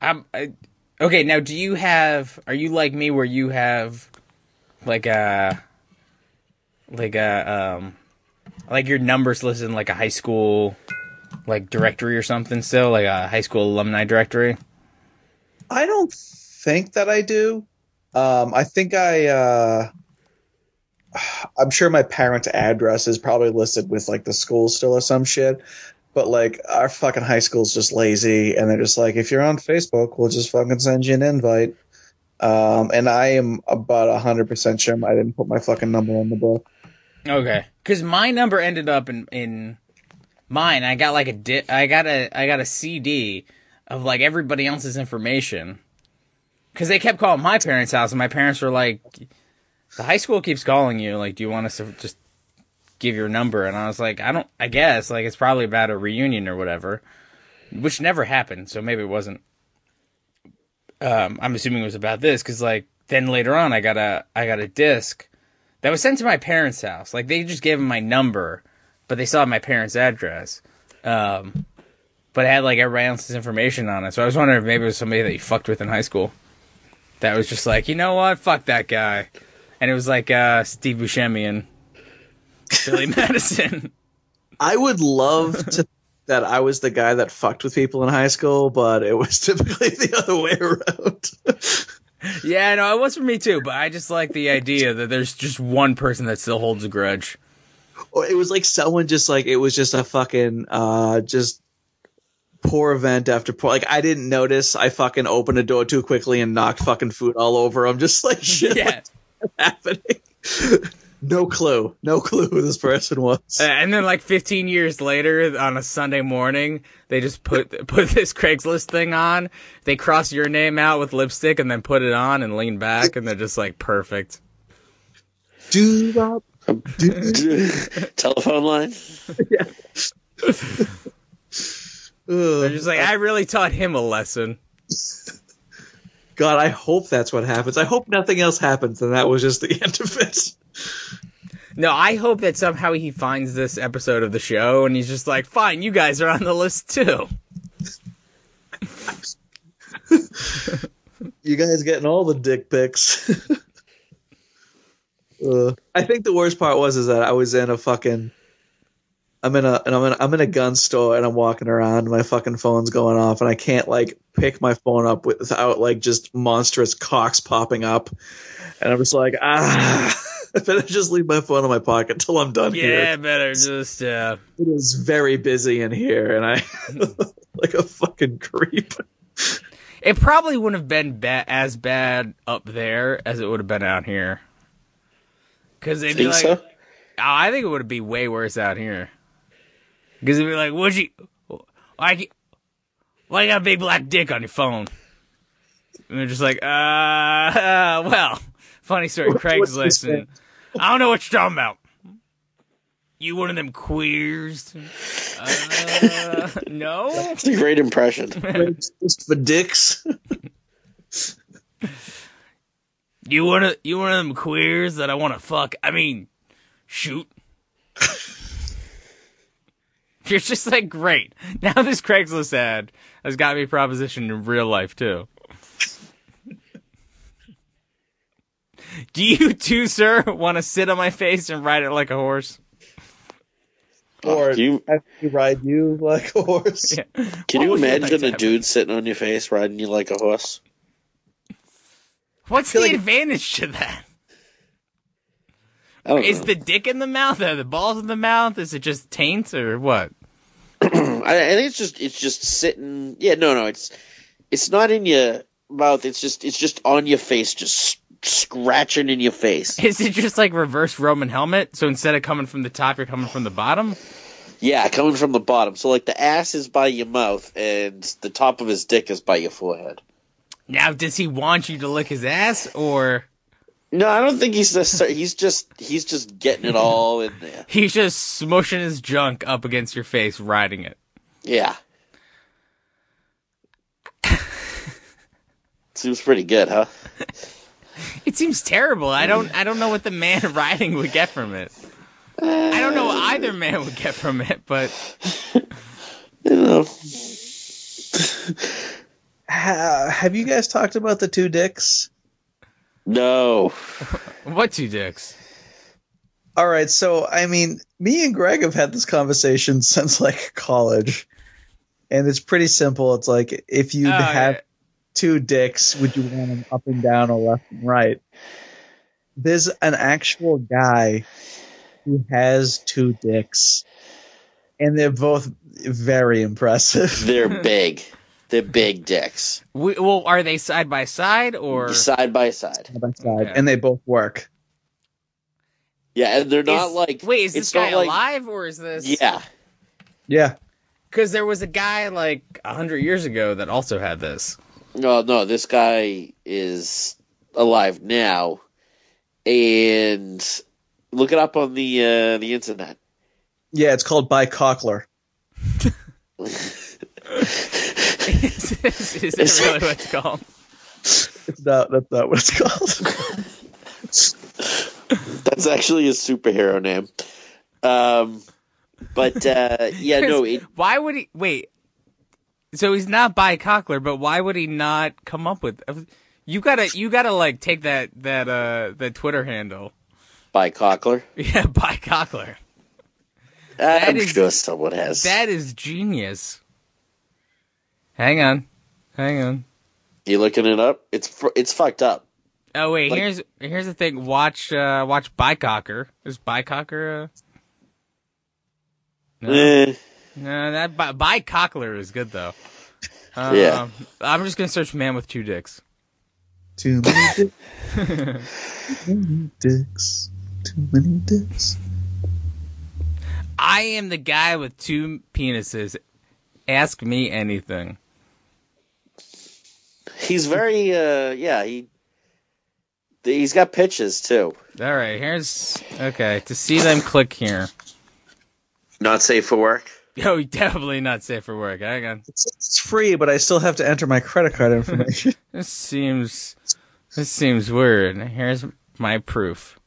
I'm, um, I, okay, now do you have? Are you like me, where you have like a like a um like your numbers listed in like a high school like directory or something? Still, like a high school alumni directory. I don't think that I do. Um, I think I. Uh, I'm sure my parents' address is probably listed with like the school still or some shit. But like our fucking high school's just lazy, and they're just like, if you're on Facebook, we'll just fucking send you an invite. Um, and I am about hundred percent sure I didn't put my fucking number in the book. Okay, because my number ended up in in mine. I got like a di- I got a I got a CD of like everybody else's information. Because they kept calling my parents' house, and my parents were like, "The high school keeps calling you. Like, do you want us to just give your number?" And I was like, "I don't. I guess like it's probably about a reunion or whatever." which never happened. So maybe it wasn't. Um, I'm assuming it was about this because like then later on I got a I got a disc that was sent to my parents' house. Like they just gave them my number, but they saw my parents' address. Um, but it had like everybody else's information on it. So I was wondering if maybe it was somebody that you fucked with in high school. That was just like, you know what, fuck that guy, and it was like uh, Steve Buscemi and Billy Madison. I would love to that I was the guy that fucked with people in high school, but it was typically the other way around. Yeah, no, it was for me too, but I just like the idea that there's just one person that still holds a grudge. or it was like someone just like it was just a fucking uh just poor event after poor like I didn't notice I fucking opened a door too quickly and knocked fucking food all over. I'm just like shit Yeah. what's happening. no clue. No clue who this person was. And then like 15 years later on a Sunday morning, they just put put this Craigslist thing on. They cross your name out with lipstick and then put it on and lean back and they're just like perfect. Do Telephone line. They're just like I really taught him a lesson. God, I hope that's what happens. I hope nothing else happens and that was just the end of it. No, I hope that somehow he finds this episode of the show and he's just like, "Fine, you guys are on the list too." You guys getting all the dick pics. uh, I think the worst part was is that I was in a fucking. I'm in a and I'm in I'm in a gun store and I'm walking around and my fucking phone's going off and I can't like pick my phone up without like just monstrous cocks popping up and I'm just like ah I better just leave my phone in my pocket till I'm done Yeah, here. Yeah, better just uh It is very busy in here and I like a fucking creep. It probably wouldn't have been ba- as bad up there as it would have been out here. Cause they'd be like, so? Oh, I think it would be way worse out here. Because they'd be like, "What'd you? Why? you- Why you got a big black dick on your phone?" And they're just like, "Uh, uh well, funny story, What- what's Craigslist, and I don't know what you're talking about. You one of them queers? Uh, no." It's a great impression. Just for dicks. You one of you one of them queers that I want to fuck? I mean, shoot. You're just like great. Now this Craigslist ad has got me propositioned in real life too. Do you too, sir, want to sit on my face and ride it like a horse? Uh, or you- have me ride you like a horse. Yeah. Can What you would like imagine a have? dude sitting on your face riding you like a horse? What's the like- advantage to that? I don't Is know. the dick in the mouth? Are the balls in the mouth? Is it just taint or what? I, I think it's just it's just sitting. Yeah, no, no, it's it's not in your mouth. It's just it's just on your face, just scratching in your face. Is it just like reverse Roman helmet? So instead of coming from the top, you're coming from the bottom? Yeah, coming from the bottom. So like the ass is by your mouth, and the top of his dick is by your forehead. Now, does he want you to lick his ass, or No, I don't think he's necessarily. He's just he's just getting it all in there. he's just smushing his junk up against your face, riding it? Yeah. Seems pretty good, huh? It seems terrible. I don't. I don't know what the man riding would get from it. I don't know what either man would get from it, but You know, have you guys talked about the two dicks? no. what two dicks? All right, so I mean, me and Greg have had this conversation since like college, and it's pretty simple. It's like if you Oh, have yeah. Two dicks, would you want them up and down or left and right? There's an actual guy who has two dicks, and they're both very impressive. They're big. They're big dicks, We, well, are they side by side or? side by side. side by side, Okay. and they both work. Yeah, and they're not Is- like. Wait, is this guy like- alive or is this? Yeah, Yeah. Because there was a guy like a hundred years ago that also had this. No, no. This guy is alive now, and look it up on the uh, the internet. Yeah, it's called By Cockler. is, is, is that really what it's called? It's not, that's not what it's called. That's actually a superhero name. Um, but uh, yeah, no. It, why would he wait? So he's not by Cockler, but why would he not come up with? You gotta, you gotta like take that that uh that Twitter handle. by Cockler. Yeah, by Cockler. I'm is- sure someone has. That is genius. Hang on, hang on. You looking it up? It's fr- it's fucked up. Oh wait, Like- here's here's the thing. Watch uh watch Bycocker. Is Bycocker uh no, Eh, no that By, Cockler is good though. Um, Yeah. I'm just gonna search man with two dicks. Too many dicks. Too many dicks. Too many dicks. I am the guy with two penises. Ask me anything. he's very uh yeah he he's got pitches too. All right, here's okay. To see them, click here. Not safe for work. Oh, definitely not safe for work. Hang on. It's, it's free, but I still have to enter my credit card information. This seems this seems weird. Here's my proof.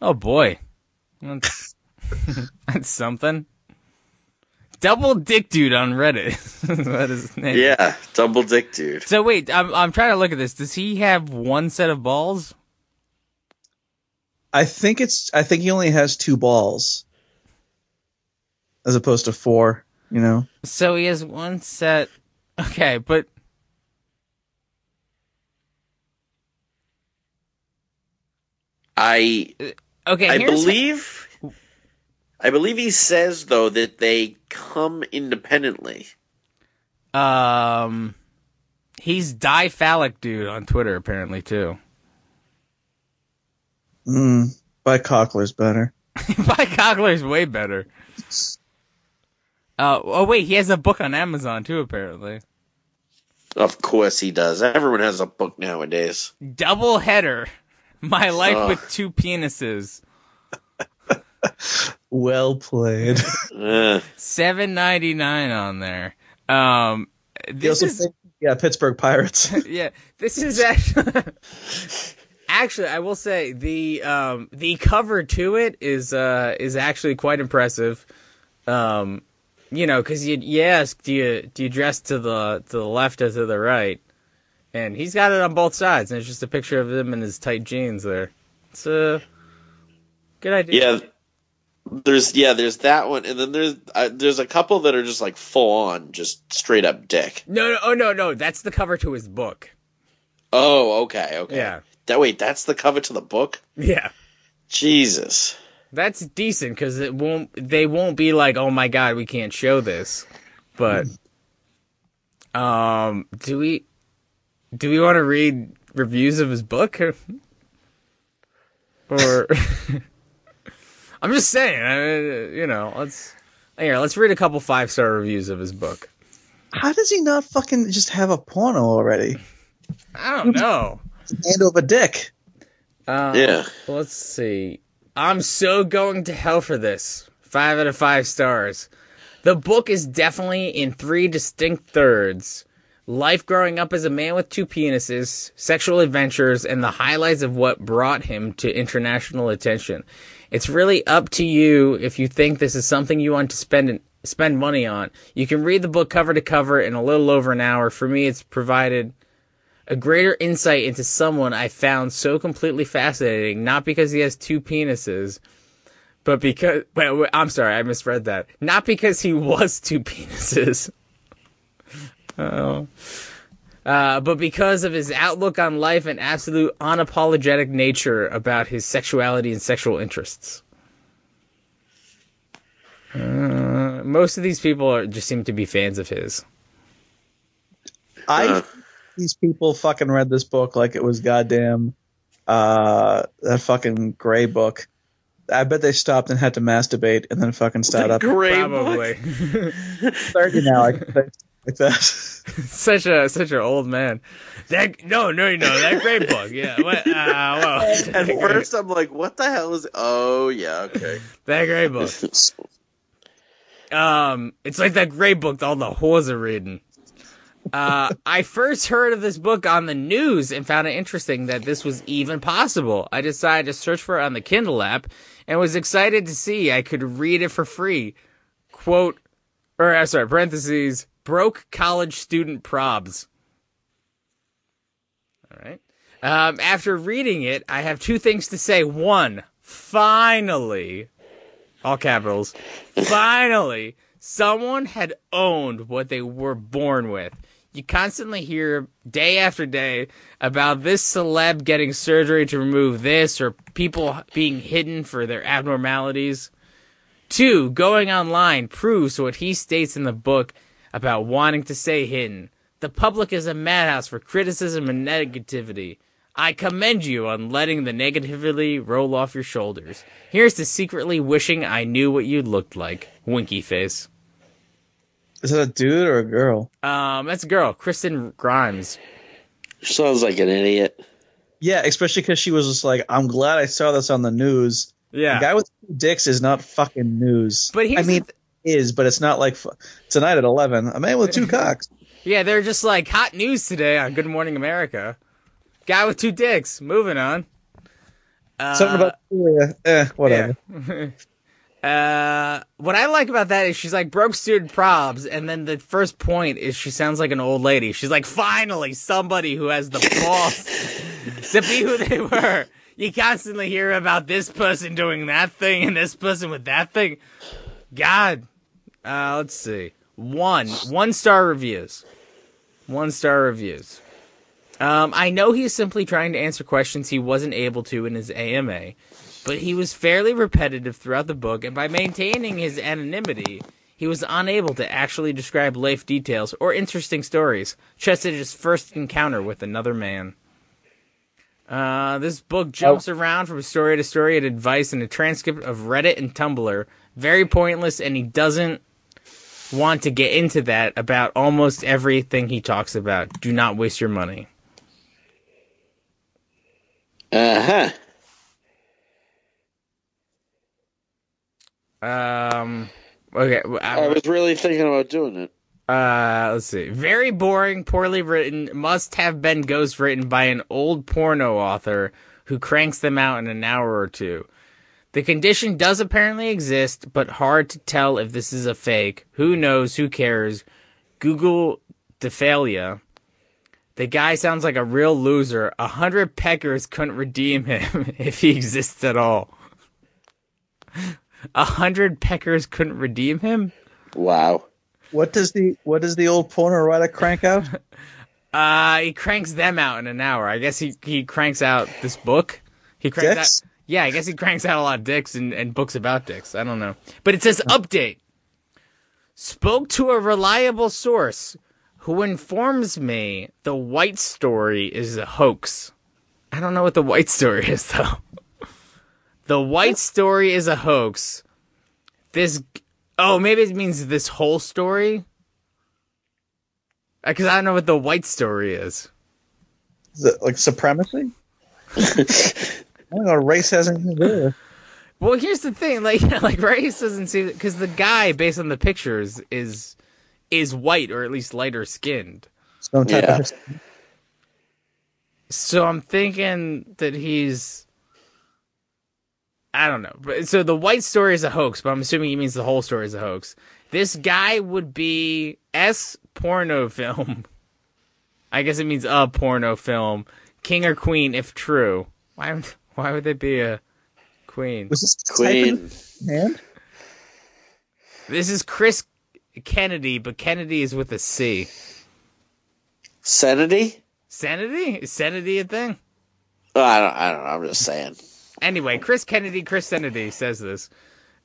Oh boy, that's that's something. Double dick dude on Reddit. that is his name. Yeah, double dick dude. So wait, I'm I'm trying to look at this. Does he have one set of balls? I think it's. I think he only has two balls, as opposed to four. You know. So he has one set. Okay, but I okay. I here's- believe I believe he says though that they come independently. Um, he's diphallic dude on Twitter apparently too. Mm, by Cockler's better. By Cockler's way better. Uh, oh wait, he has a book on Amazon too apparently. Of course he does. Everyone has a book nowadays. Double header. My life Ugh. with two penises. Well played. Uh, Seven ninety nine on there. Um, He this also is think- yeah, Pittsburgh Pirates. yeah, this is actually. Actually, I will say the um, the cover to it is uh, is actually quite impressive. Um, you know, because you, you ask, do you do you dress to the to the left or to the right? And he's got it on both sides, and it's just a picture of him in his tight jeans there. It's a good idea. yeah, there's yeah, there's that one, and then there's uh, there's a couple that are just like full on, just straight up dick. No, no, oh no, no, that's the cover to his book. Oh, okay, okay. Yeah, That wait, that's the cover to the book. yeah. Jesus. That's decent because it won't. They won't be like, "Oh my god, we can't show this." But, um, do we? Do we want to read reviews of his book, or? or I'm just saying. I mean, you know, let's here. Let's read a couple five star reviews of his book. How does he not fucking just have a porno already? I don't know. Hand over dick. Um, Yeah. Let's see. I'm so going to hell for this. Five out of five stars. The book is definitely in three distinct thirds. Life growing up as a man with two penises, sexual adventures, and the highlights of what brought him to international attention. It's really up to you if you think this is something you want to spend spend money on. You can read the book cover to cover in a little over an hour. For me, it's provided a greater insight into someone I found so completely fascinating, not because he has two penises, but because, wait, wait, I'm sorry, I misread that. Not because he was two penises. oh. Uh, but because of his outlook on life and absolute unapologetic nature about his sexuality and sexual interests. Uh, most of these people are, just seem to be fans of his. I Uh. These people fucking read this book like it was goddamn uh that fucking gray book. I bet they stopped and had to masturbate and then fucking start The up. gray book. Probably. Thirty now, like, like that. such a such an old man. That no no you know that great book. Yeah. What, uh, well, At first, I'm like, "What the hell is?" Oh yeah, okay. that great book. Um, it's like that great book that all the whores are reading. Uh, I first heard of this book on the news and found it interesting that this was even possible. I decided to search for it on the Kindle app and was excited to see I could read it for free. Quote, or uh, sorry, parentheses, broke college student probs. All right. Um, after reading it, I have two things to say. One, finally, all capitals, finally, someone had owned what they were born with. You constantly hear day after day about this celeb getting surgery to remove this or people being hidden for their abnormalities. Two, going online proves what he states in the book about wanting to stay hidden. The public is a madhouse for criticism and negativity. I commend you on letting the negativity roll off your shoulders. Here's to secretly wishing I knew what you looked like. Winky face. Is that a dude or a girl? Um, that's a girl, Kristen Grimes. Sounds like an idiot. Yeah, especially because she was just like, "I'm glad I saw this on the news." Yeah. A guy with two dicks is not fucking news. But here's I mean, the th- it is, but it's not like fu- tonight at eleven. A man with two cocks. yeah, they're just like hot news today on Good Morning America. Guy with two dicks. Moving on. Uh, Something about Syria. Eh, whatever. Uh, what I like about that is she's like broke student probs, and then the first point is she sounds like an old lady. She's like, finally, somebody who has the balls to be who they were. You constantly hear about this person doing that thing and this person with that thing. God, uh, let's see, one one star reviews, one star reviews. Um, I know he's simply trying to answer questions he wasn't able to in his AMA but he was fairly repetitive throughout the book, and by maintaining his anonymity, he was unable to actually describe life details or interesting stories, just as his first encounter with another man. Uh, this book jumps around from story to story at advice and a transcript of Reddit and Tumblr. Very pointless, and he doesn't want to get into that about almost everything he talks about. Do not waste your money. Uh huh. Um, okay. I was really thinking about doing it. Uh, let's see. Very boring, poorly written, must have been ghost written by an old porno author who cranks them out in an hour or two. The condition does apparently exist, but hard to tell if this is a fake. Who knows? Who cares? Google diphallia. The guy sounds like a real loser. A hundred peckers couldn't redeem him if he exists at all. A hundred peckers couldn't redeem him? Wow. What does the what does the old porno writer crank out? Uh, he cranks them out in an hour. I guess he, he cranks out this book. He cranks Dicks? out. Yeah, I guess he cranks out a lot of dicks and, and books about dicks. I don't know. But it says update. Spoke to a reliable source who informs me the white story is a hoax. I don't know what the white story is though. The white story is a hoax. This, oh, maybe it means this whole story. Because I don't know what the white story is. Is it like supremacy? I don't know. Race has anything to do with it. Well, here's the thing, like, like race doesn't seem because the guy, based on the pictures, is is white or at least lighter skinned. Some type Yeah. of So I'm thinking that he's. I don't know. But so the white story is a hoax, but I'm assuming he means the whole story is a hoax. This guy would be S porno film. I guess it means a porno film. King or queen, if true. Why? would- Why would they be a queen? Was this Queen. typing hand? This is Chris Kennedy, but Kennedy is with a C. Sanity? Sanity? Is sanity a thing? Oh, I don't. I don't know. I'm just saying. Anyway, Chris Kennedy, Chris Kennedy says this.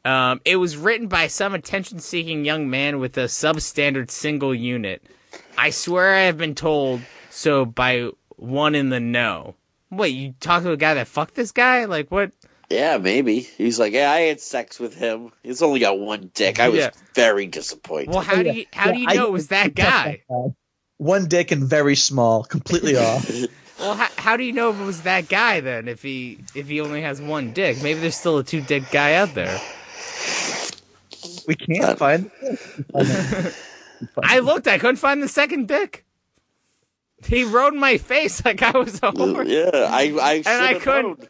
Um, it was written by some attention seeking young man with a substandard single unit. I swear I have been told so by one in the know. Wait, you talk to a guy that fucked this guy? Like, what? Yeah, maybe. He's like, yeah, I had sex with him. He's only got one dick. I was Yeah. very disappointed. Well, how do you how do you Yeah, I- know it was that guy? One dick and very small, completely off. Well, how, how do you know if it was that guy then? If he if he only has one dick, maybe there's still a two dick guy out there. We can't find. I looked, I couldn't find the second dick. He rode my face like I was a horse. yeah, I, I should I couldn't- known.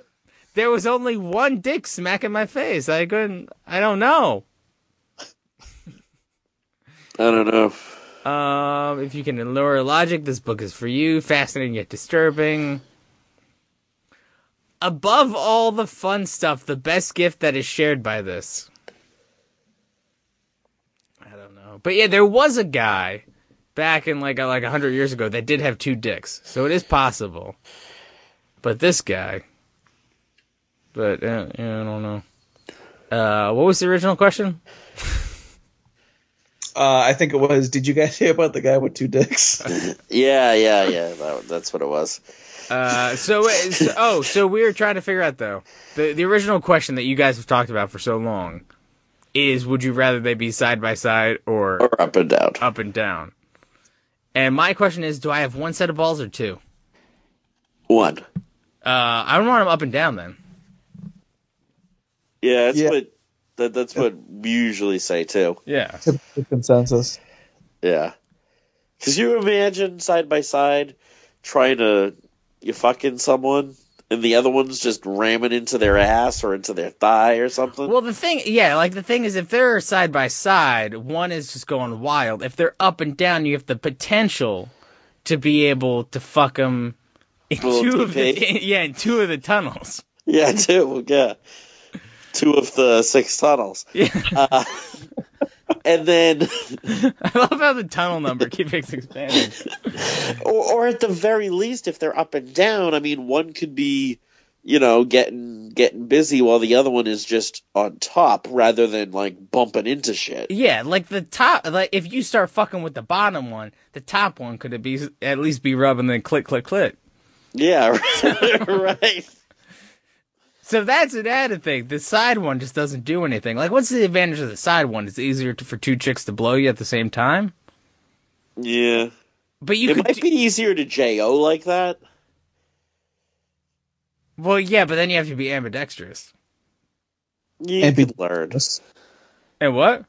There was only one dick smacking my face. I couldn't. I don't know. I don't know. Um, if you can ignore logic, this book is for you. Fascinating yet disturbing. Above all the fun stuff, the best gift that is shared by this. I don't know, but yeah, there was a guy back in like like hundred years ago that did have two dicks, so it is possible. But this guy, but uh, yeah, I don't know. Uh, what was the original question? Uh, I think it was. Did you guys hear about the guy with two dicks? Yeah, yeah, yeah. That, that's what it was. Uh, so, so oh, so we were trying to figure out though the the original question that you guys have talked about for so long is: Would you rather they be side by side or Or up and down. up and down? And my question is: Do I have one set of balls or two? One. Uh, I don't want them up and down then. Yeah, that's Yeah. what that, that's what we usually say too. Yeah. Typical consensus. Yeah. Cause you imagine side by side trying to you fucking someone and the other one's just ramming into their ass or into their thigh or something. Well, the thing, yeah, like the thing is, if they're side by side, one is just going wild. If they're up and down, you have the potential to be able to fuck them in two of the yeah in two of the tunnels. yeah, two. Yeah. Two of the six tunnels. Yeah. Uh, and then I love how the tunnel number keeps expanding. or, or at the very least if they're up and down, I mean one could be you know, getting getting busy while the other one is just on top rather than like bumping into shit. Yeah, like the top, like if you start fucking with the bottom one, the top one could be at least be rubbing, then click, click, click. Yeah, right. So that's an added thing. The side one just doesn't do anything. Like, what's the advantage of the side one? It's easier to, for two chicks to blow you at the same time. Yeah. But you it could, might do- be easier to JO like that. well, yeah, but then you have to be ambidextrous. You And could learn. And what?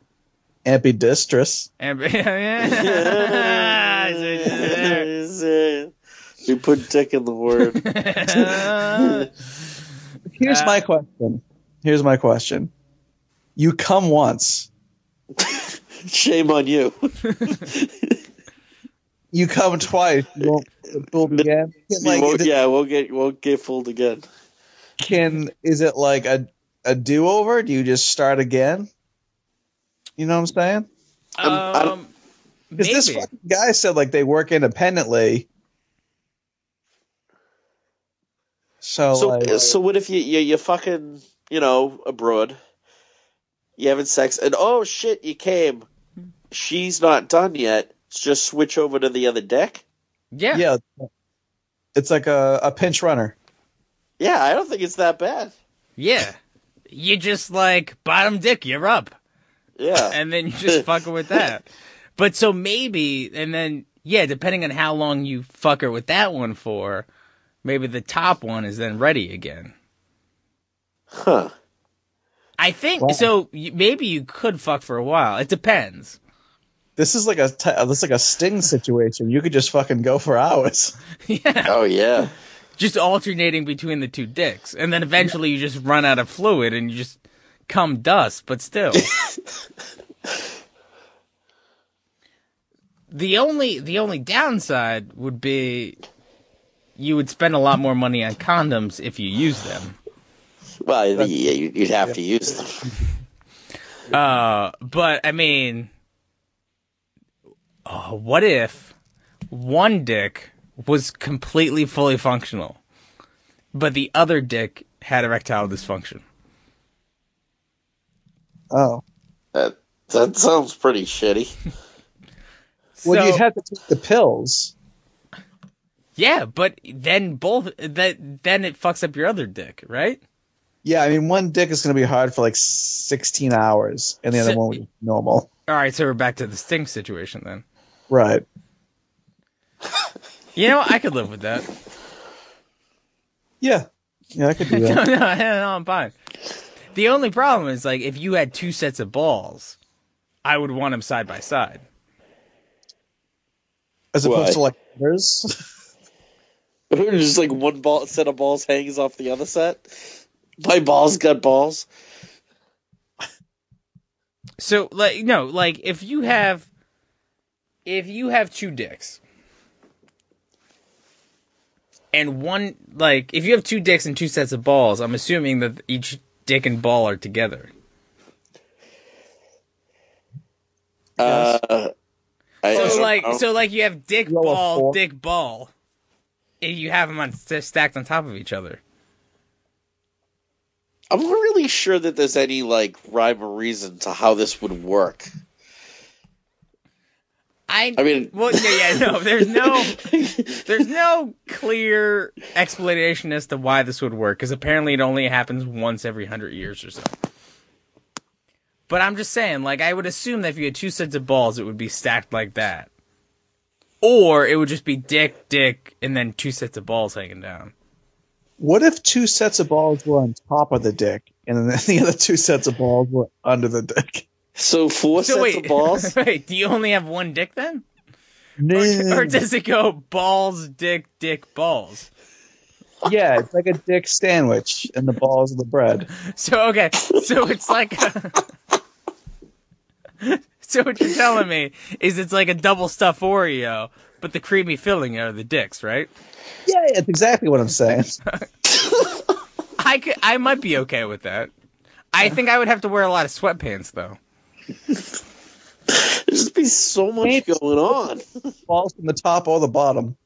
Ambidextrous. Ambi- yeah. I see what you did you put dick in the word. there. Here's Uh, my question. Here's my question. You come once. Shame on you. You come twice. You won't get fooled again. Like, won't- yeah, we'll get we'll get fooled again. can is it like a a do over? Do you just start again? You know what I'm saying? Um, Because this fucking guy said like they work independently. So, So like, so what if you you you fucking you know abroad, you having sex and oh shit you came, she's not done yet. Just switch over to the other deck. yeah. yeah, it's like a, a pinch runner. Yeah, I don't think it's that bad. Yeah. You just like bottom dick, you're up. Yeah, And then you just fucking with that. But so maybe, and then, yeah, depending on how long you fuck her with that one for, maybe the top one is then ready again. huh? I think, Wow. so maybe you could fuck for a while. It depends. This is like a t- uh, this is like a sting situation. You could just fucking go for hours. yeah. Oh yeah. Just alternating between the two dicks. And then eventually you just run out of fluid and you just come dust, but still. the only the only downside would be you would spend a lot more money on condoms if you use them. Well, yeah, you- you'd have to use them. Uh, but I mean, uh, what if one dick was completely fully functional, but the other dick had erectile dysfunction? Oh, That that sounds pretty shitty. well, So- you'd have to take the pills. Yeah, but then both that then it fucks up your other dick, right? Yeah, I mean, one dick is going to be hard for like 16 hours, and the other one will be normal. All right, so we're back to the Sting situation then. Right. You know, I could live with that. Yeah. Yeah, I could do no, that. no, no, I'm fine. The only problem is like if you had two sets of balls, I would want them side by side. As opposed Why? to like others. Just like one ball set of balls hangs off the other set. My balls got balls. So like no, like if you have if you have two dicks and one like if you have two dicks and two sets of balls, I'm assuming that each dick and ball are together. Uh, I, I So don't like know. so like you have dick Roll ball, dick ball. If you have them on stacked on top of each other. I'm not really sure that there's any like rhyme or reason to how this would work. I I mean, well yeah, yeah no there's no there's no clear explanation as to why this would work because apparently it only happens once every hundred years or so. But I'm just saying, like I would assume that if you had two sets of balls, it would be stacked like that, or it would just be dick, dick, and then two sets of balls hanging down. What if two sets of balls were on top of the dick, and then the other two sets of balls were under the dick? so four So sets wait, of balls. wait, do you only have one dick then, No. or does it go balls, dick, dick, balls? yeah, it's like a dick sandwich, and the balls of the bread. So okay, so it's like So what you're telling me is it's like a double stuffed Oreo, but the creamy filling are the dicks, right? Yeah, it's exactly what I'm saying. I could, I might be okay with that. I think I would have to wear a lot of sweatpants though. There's just be so much going on. Falls from the top or the bottom.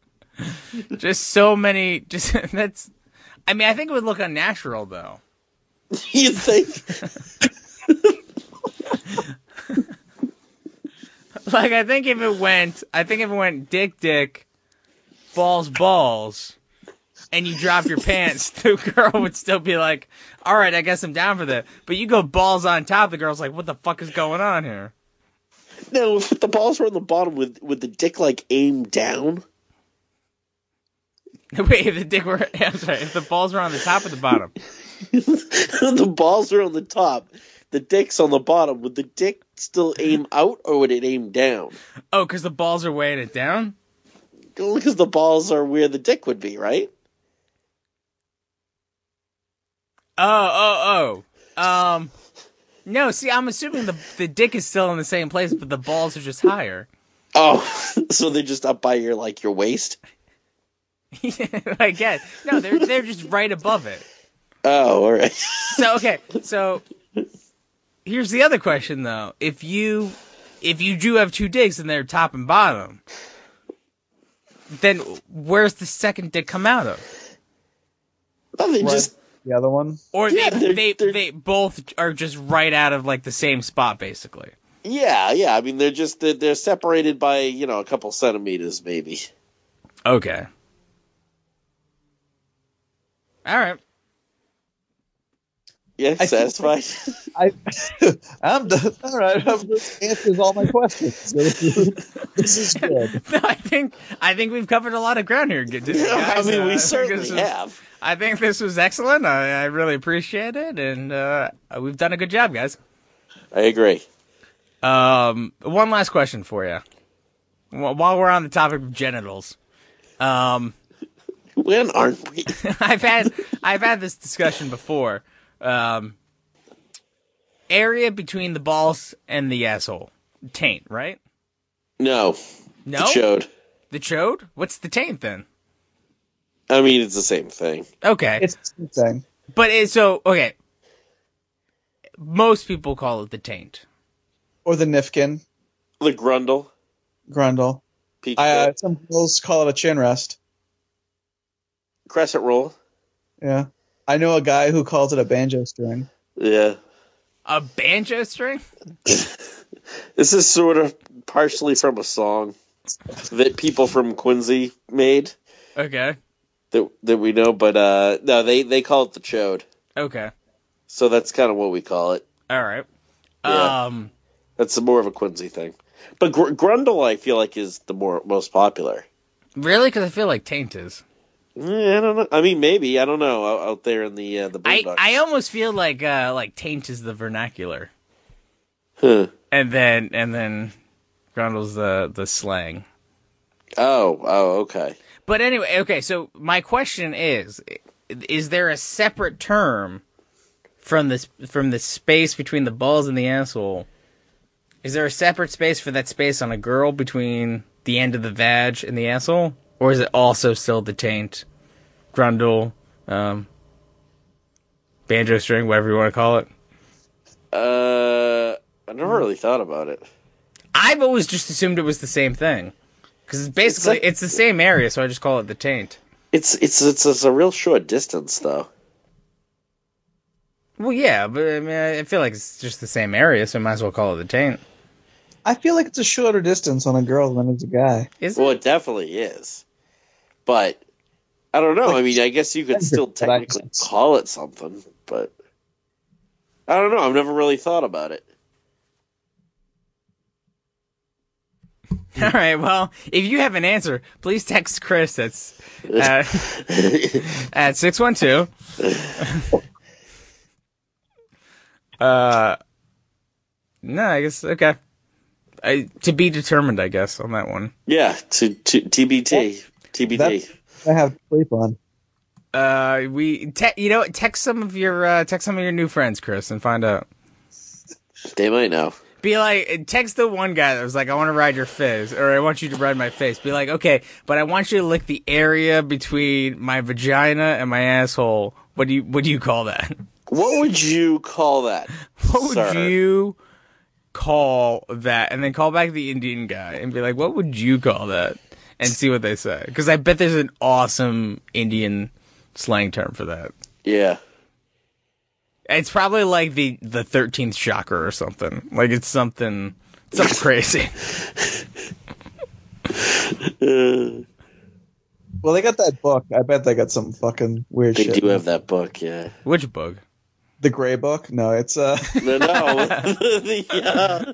Just so many just that's I mean, I think it would look unnatural though. you think? Like I think if it went I think if it went dick dick balls balls and you drop your pants, the girl would still be like, "All right, I guess I'm down for that." But you go balls on top, the girl's like, "What the fuck is going on here?" No, if the balls were on the bottom, with with the dick like aimed down. Wait, if the dick were I'm sorry, if the balls were on the top or the bottom. the balls are on the top. The dick's on the bottom. Would the dick still aim out, or would it aim down? Oh, because the balls are weighing it down. Because the balls are where the dick would be, right? Oh, oh, oh. Um, no. See, I'm assuming the the dick is still in the same place, but the balls are just higher. Oh, so they're just up by your like your waist. yeah, I guess. No, they're they're just right above it. Oh, all right. So okay, so here's the other question though. If you if you do have two dicks and they're top and bottom, then where's the second dick come out of? No, they Right. just The other one. Or Yeah, they they're- they they're- they both are just right out of like the same spot basically. yeah, yeah. I mean, they're just they're, they're separated by you know a couple centimeters, maybe. Okay. All right. Yeah, think- satisfied. I, I'm done. All right, this answers all my questions. this is good. No, I think I think we've covered a lot of ground here. Good- I mean, Uh, we think certainly this was- have. I think this was excellent. I, I really appreciate it, and uh, we've done a good job, guys. I agree. Um, one last question for you. While we're on the topic of genitals, um, When aren't we? I've had I've had this discussion before. Um, area between the balls and the asshole, taint, right? No, No, the chode. The chode. What's the taint then? I mean, it's the same thing. Okay, It's the same thing. but it's so okay. Most people call it the taint. Or the Nifkin, The grundle. Grundle. Peak I, uh, some girls call it a chin rest. crescent roll. Yeah. I know a guy who calls it a banjo string. Yeah. A banjo string? This is sort of partially from a song that people from Quincy made Okay. that that we know, but uh no, they they call it the chode. Okay. So that's kind of what we call it. All right. Yeah. Um, That's more of a Quincy thing. But Gr- Grundle, I feel like, is the more most popular. really? Because I feel like taint is. I don't know. I mean, maybe I don't know out, out there in the uh, the I. I almost feel like uh like taint is the vernacular, Huh. and then and then Grundle's the the slang. Oh, oh, okay. But anyway, okay. So my question is: Is there a separate term from this from the space between the balls and the asshole? Is there a separate space for that space on a girl between the end of the vag and the asshole, or is it also still the taint, grundle, um, banjo string, whatever you want to call it? Uh, I never really thought about it. I've always just assumed it was the same thing because it's basically It's a- it's the same area, so I just call it the taint. It's it's it's, it's a real short distance though. Well, yeah, but I mean, I feel like it's just the same area, so I might as well call it the taint. I feel like it's a shorter distance on a girl than it's a guy. Is Well, it? it definitely is. But I don't know. I mean, I guess you could still technically call it something, but I don't know. I've never really thought about it. All right. Well, if you have an answer, please text Chris. That's uh, at six one two. Uh, no, I guess okay. I, to be determined, I guess, on that one. yeah, to, to TBT, TBT. I have to sleep on. Uh, we te- you know, text some of your uh, text some of your new friends, Chris, and find out. They might know. Be like, text the one guy that was like, I want to ride your fizz, or I want you to ride my face. Be like, okay, but I want you to lick the area between my vagina and my asshole. What do you, what do you call that? What would you call that? What would sir? you call that? And then call back the Indian guy and be like, what would you call that? And see what they say. Because I bet there's an awesome Indian slang term for that. Yeah. It's probably like the the thirteenth chakra or something. Like it's something something crazy. Uh, Well, they got that book. I bet they got some fucking weird they shit. do have that book, yeah. Which bug? The Gray Book? No, it's uh. No, no. the, uh,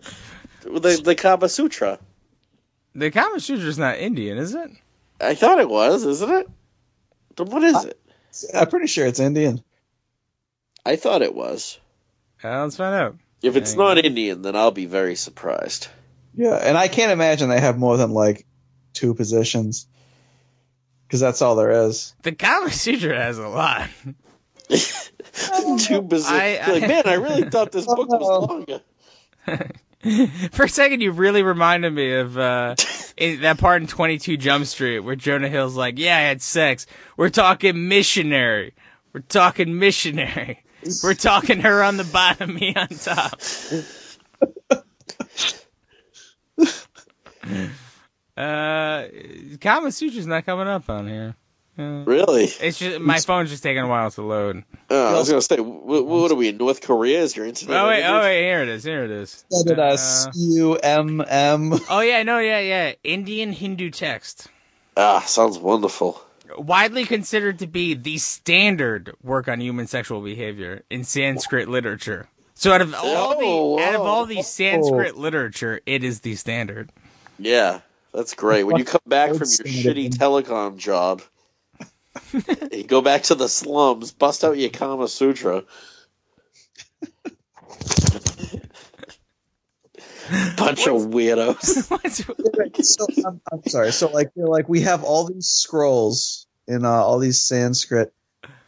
the, the Kama Sutra. The Kama Sutra's not Indian, is it? I thought it was, isn't it? Then what is it? I'm pretty sure it's Indian. I thought it was. Uh, let's find out. If it's Hang not Indian, then I'll be very surprised. Yeah, and I can't imagine they have more than like two positions, because that's all there is. The Kama Sutra has a lot. Too bizarre. I- I- like, man, I really thought this book was longer. For a second, you really reminded me of uh, in that part in Twenty Two Jump Street where Jonah Hill's like, "Yeah, I had sex. We're talking missionary. We're talking missionary. We're talking her on the bottom, me on top." uh, Kama Sutra's not coming up on here. Uh, Really? It's just my phone's just taking a while to load. Oh, I was gonna say, what, what are we in North Korea? Is your internet? Oh wait, oh wait, here it is. Here it is. Said it Uh, as U M M. oh yeah, no, yeah, yeah. Indian Hindu text. Ah, sounds wonderful. widely considered to be the standard work on human sexual behavior in Sanskrit literature. So out of all Oh, the out of all the Sanskrit literature, it is the standard. Yeah, that's great. When you come back from your shitty telecom job, you go back to the slums, bust out your Kama Sutra. Bunch of weirdos. So, I'm, I'm sorry. So like, they're like we have all these scrolls in uh, all these Sanskrit.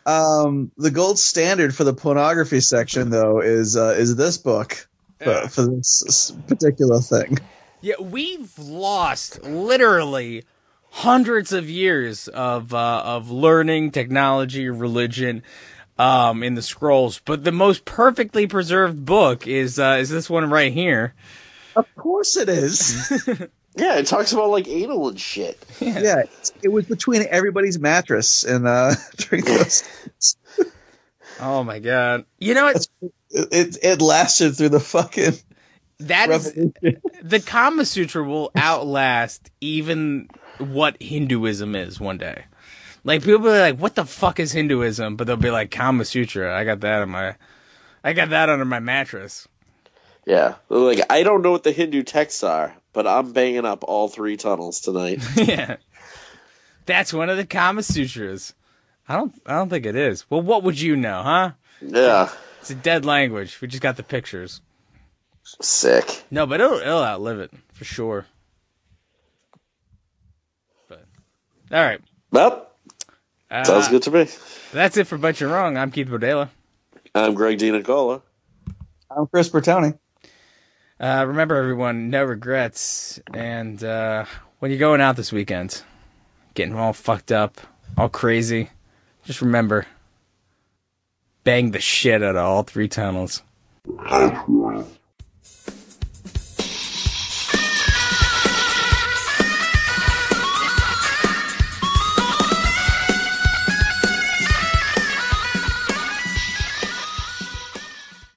Um, the gold standard for the pornography section, though, is uh, is this book for, Yeah. for this particular thing. yeah, we've lost literally hundreds of years of uh, of learning, technology, religion. Um, in the scrolls, but the most perfectly preserved book is uh, is this one right here. Of course, it is. Yeah, it talks about like anal and shit. yeah, it's- it was between everybody's mattress and uh, during those. Oh my god! You know what? It, it it lasted through the fucking That is revolution. the Kama Sutra will outlast even what Hinduism is one day. Like people will be like, "What the fuck is Hinduism?" But they'll be like, "Kama Sutra." I got that on my I got that under my mattress. Yeah, like I don't know what the Hindu texts are, but I'm banging up all three tunnels tonight. yeah. That's one of the Kama Sutras. I don't I don't think it is. Well, what would you know, huh? yeah, It's a dead language. We just got the pictures. sick. No, but it'll it'll outlive it for sure. But all right. Well, Uh, sounds good to me. That's it for But You're Wrong. I'm Keith Bodela. I'm Greg DiNicola. I'm Chris Bertoni. Uh, remember, everyone, no regrets. And uh, when you're going out this weekend, getting all fucked up, all crazy, just remember bang the shit out of all three tunnels.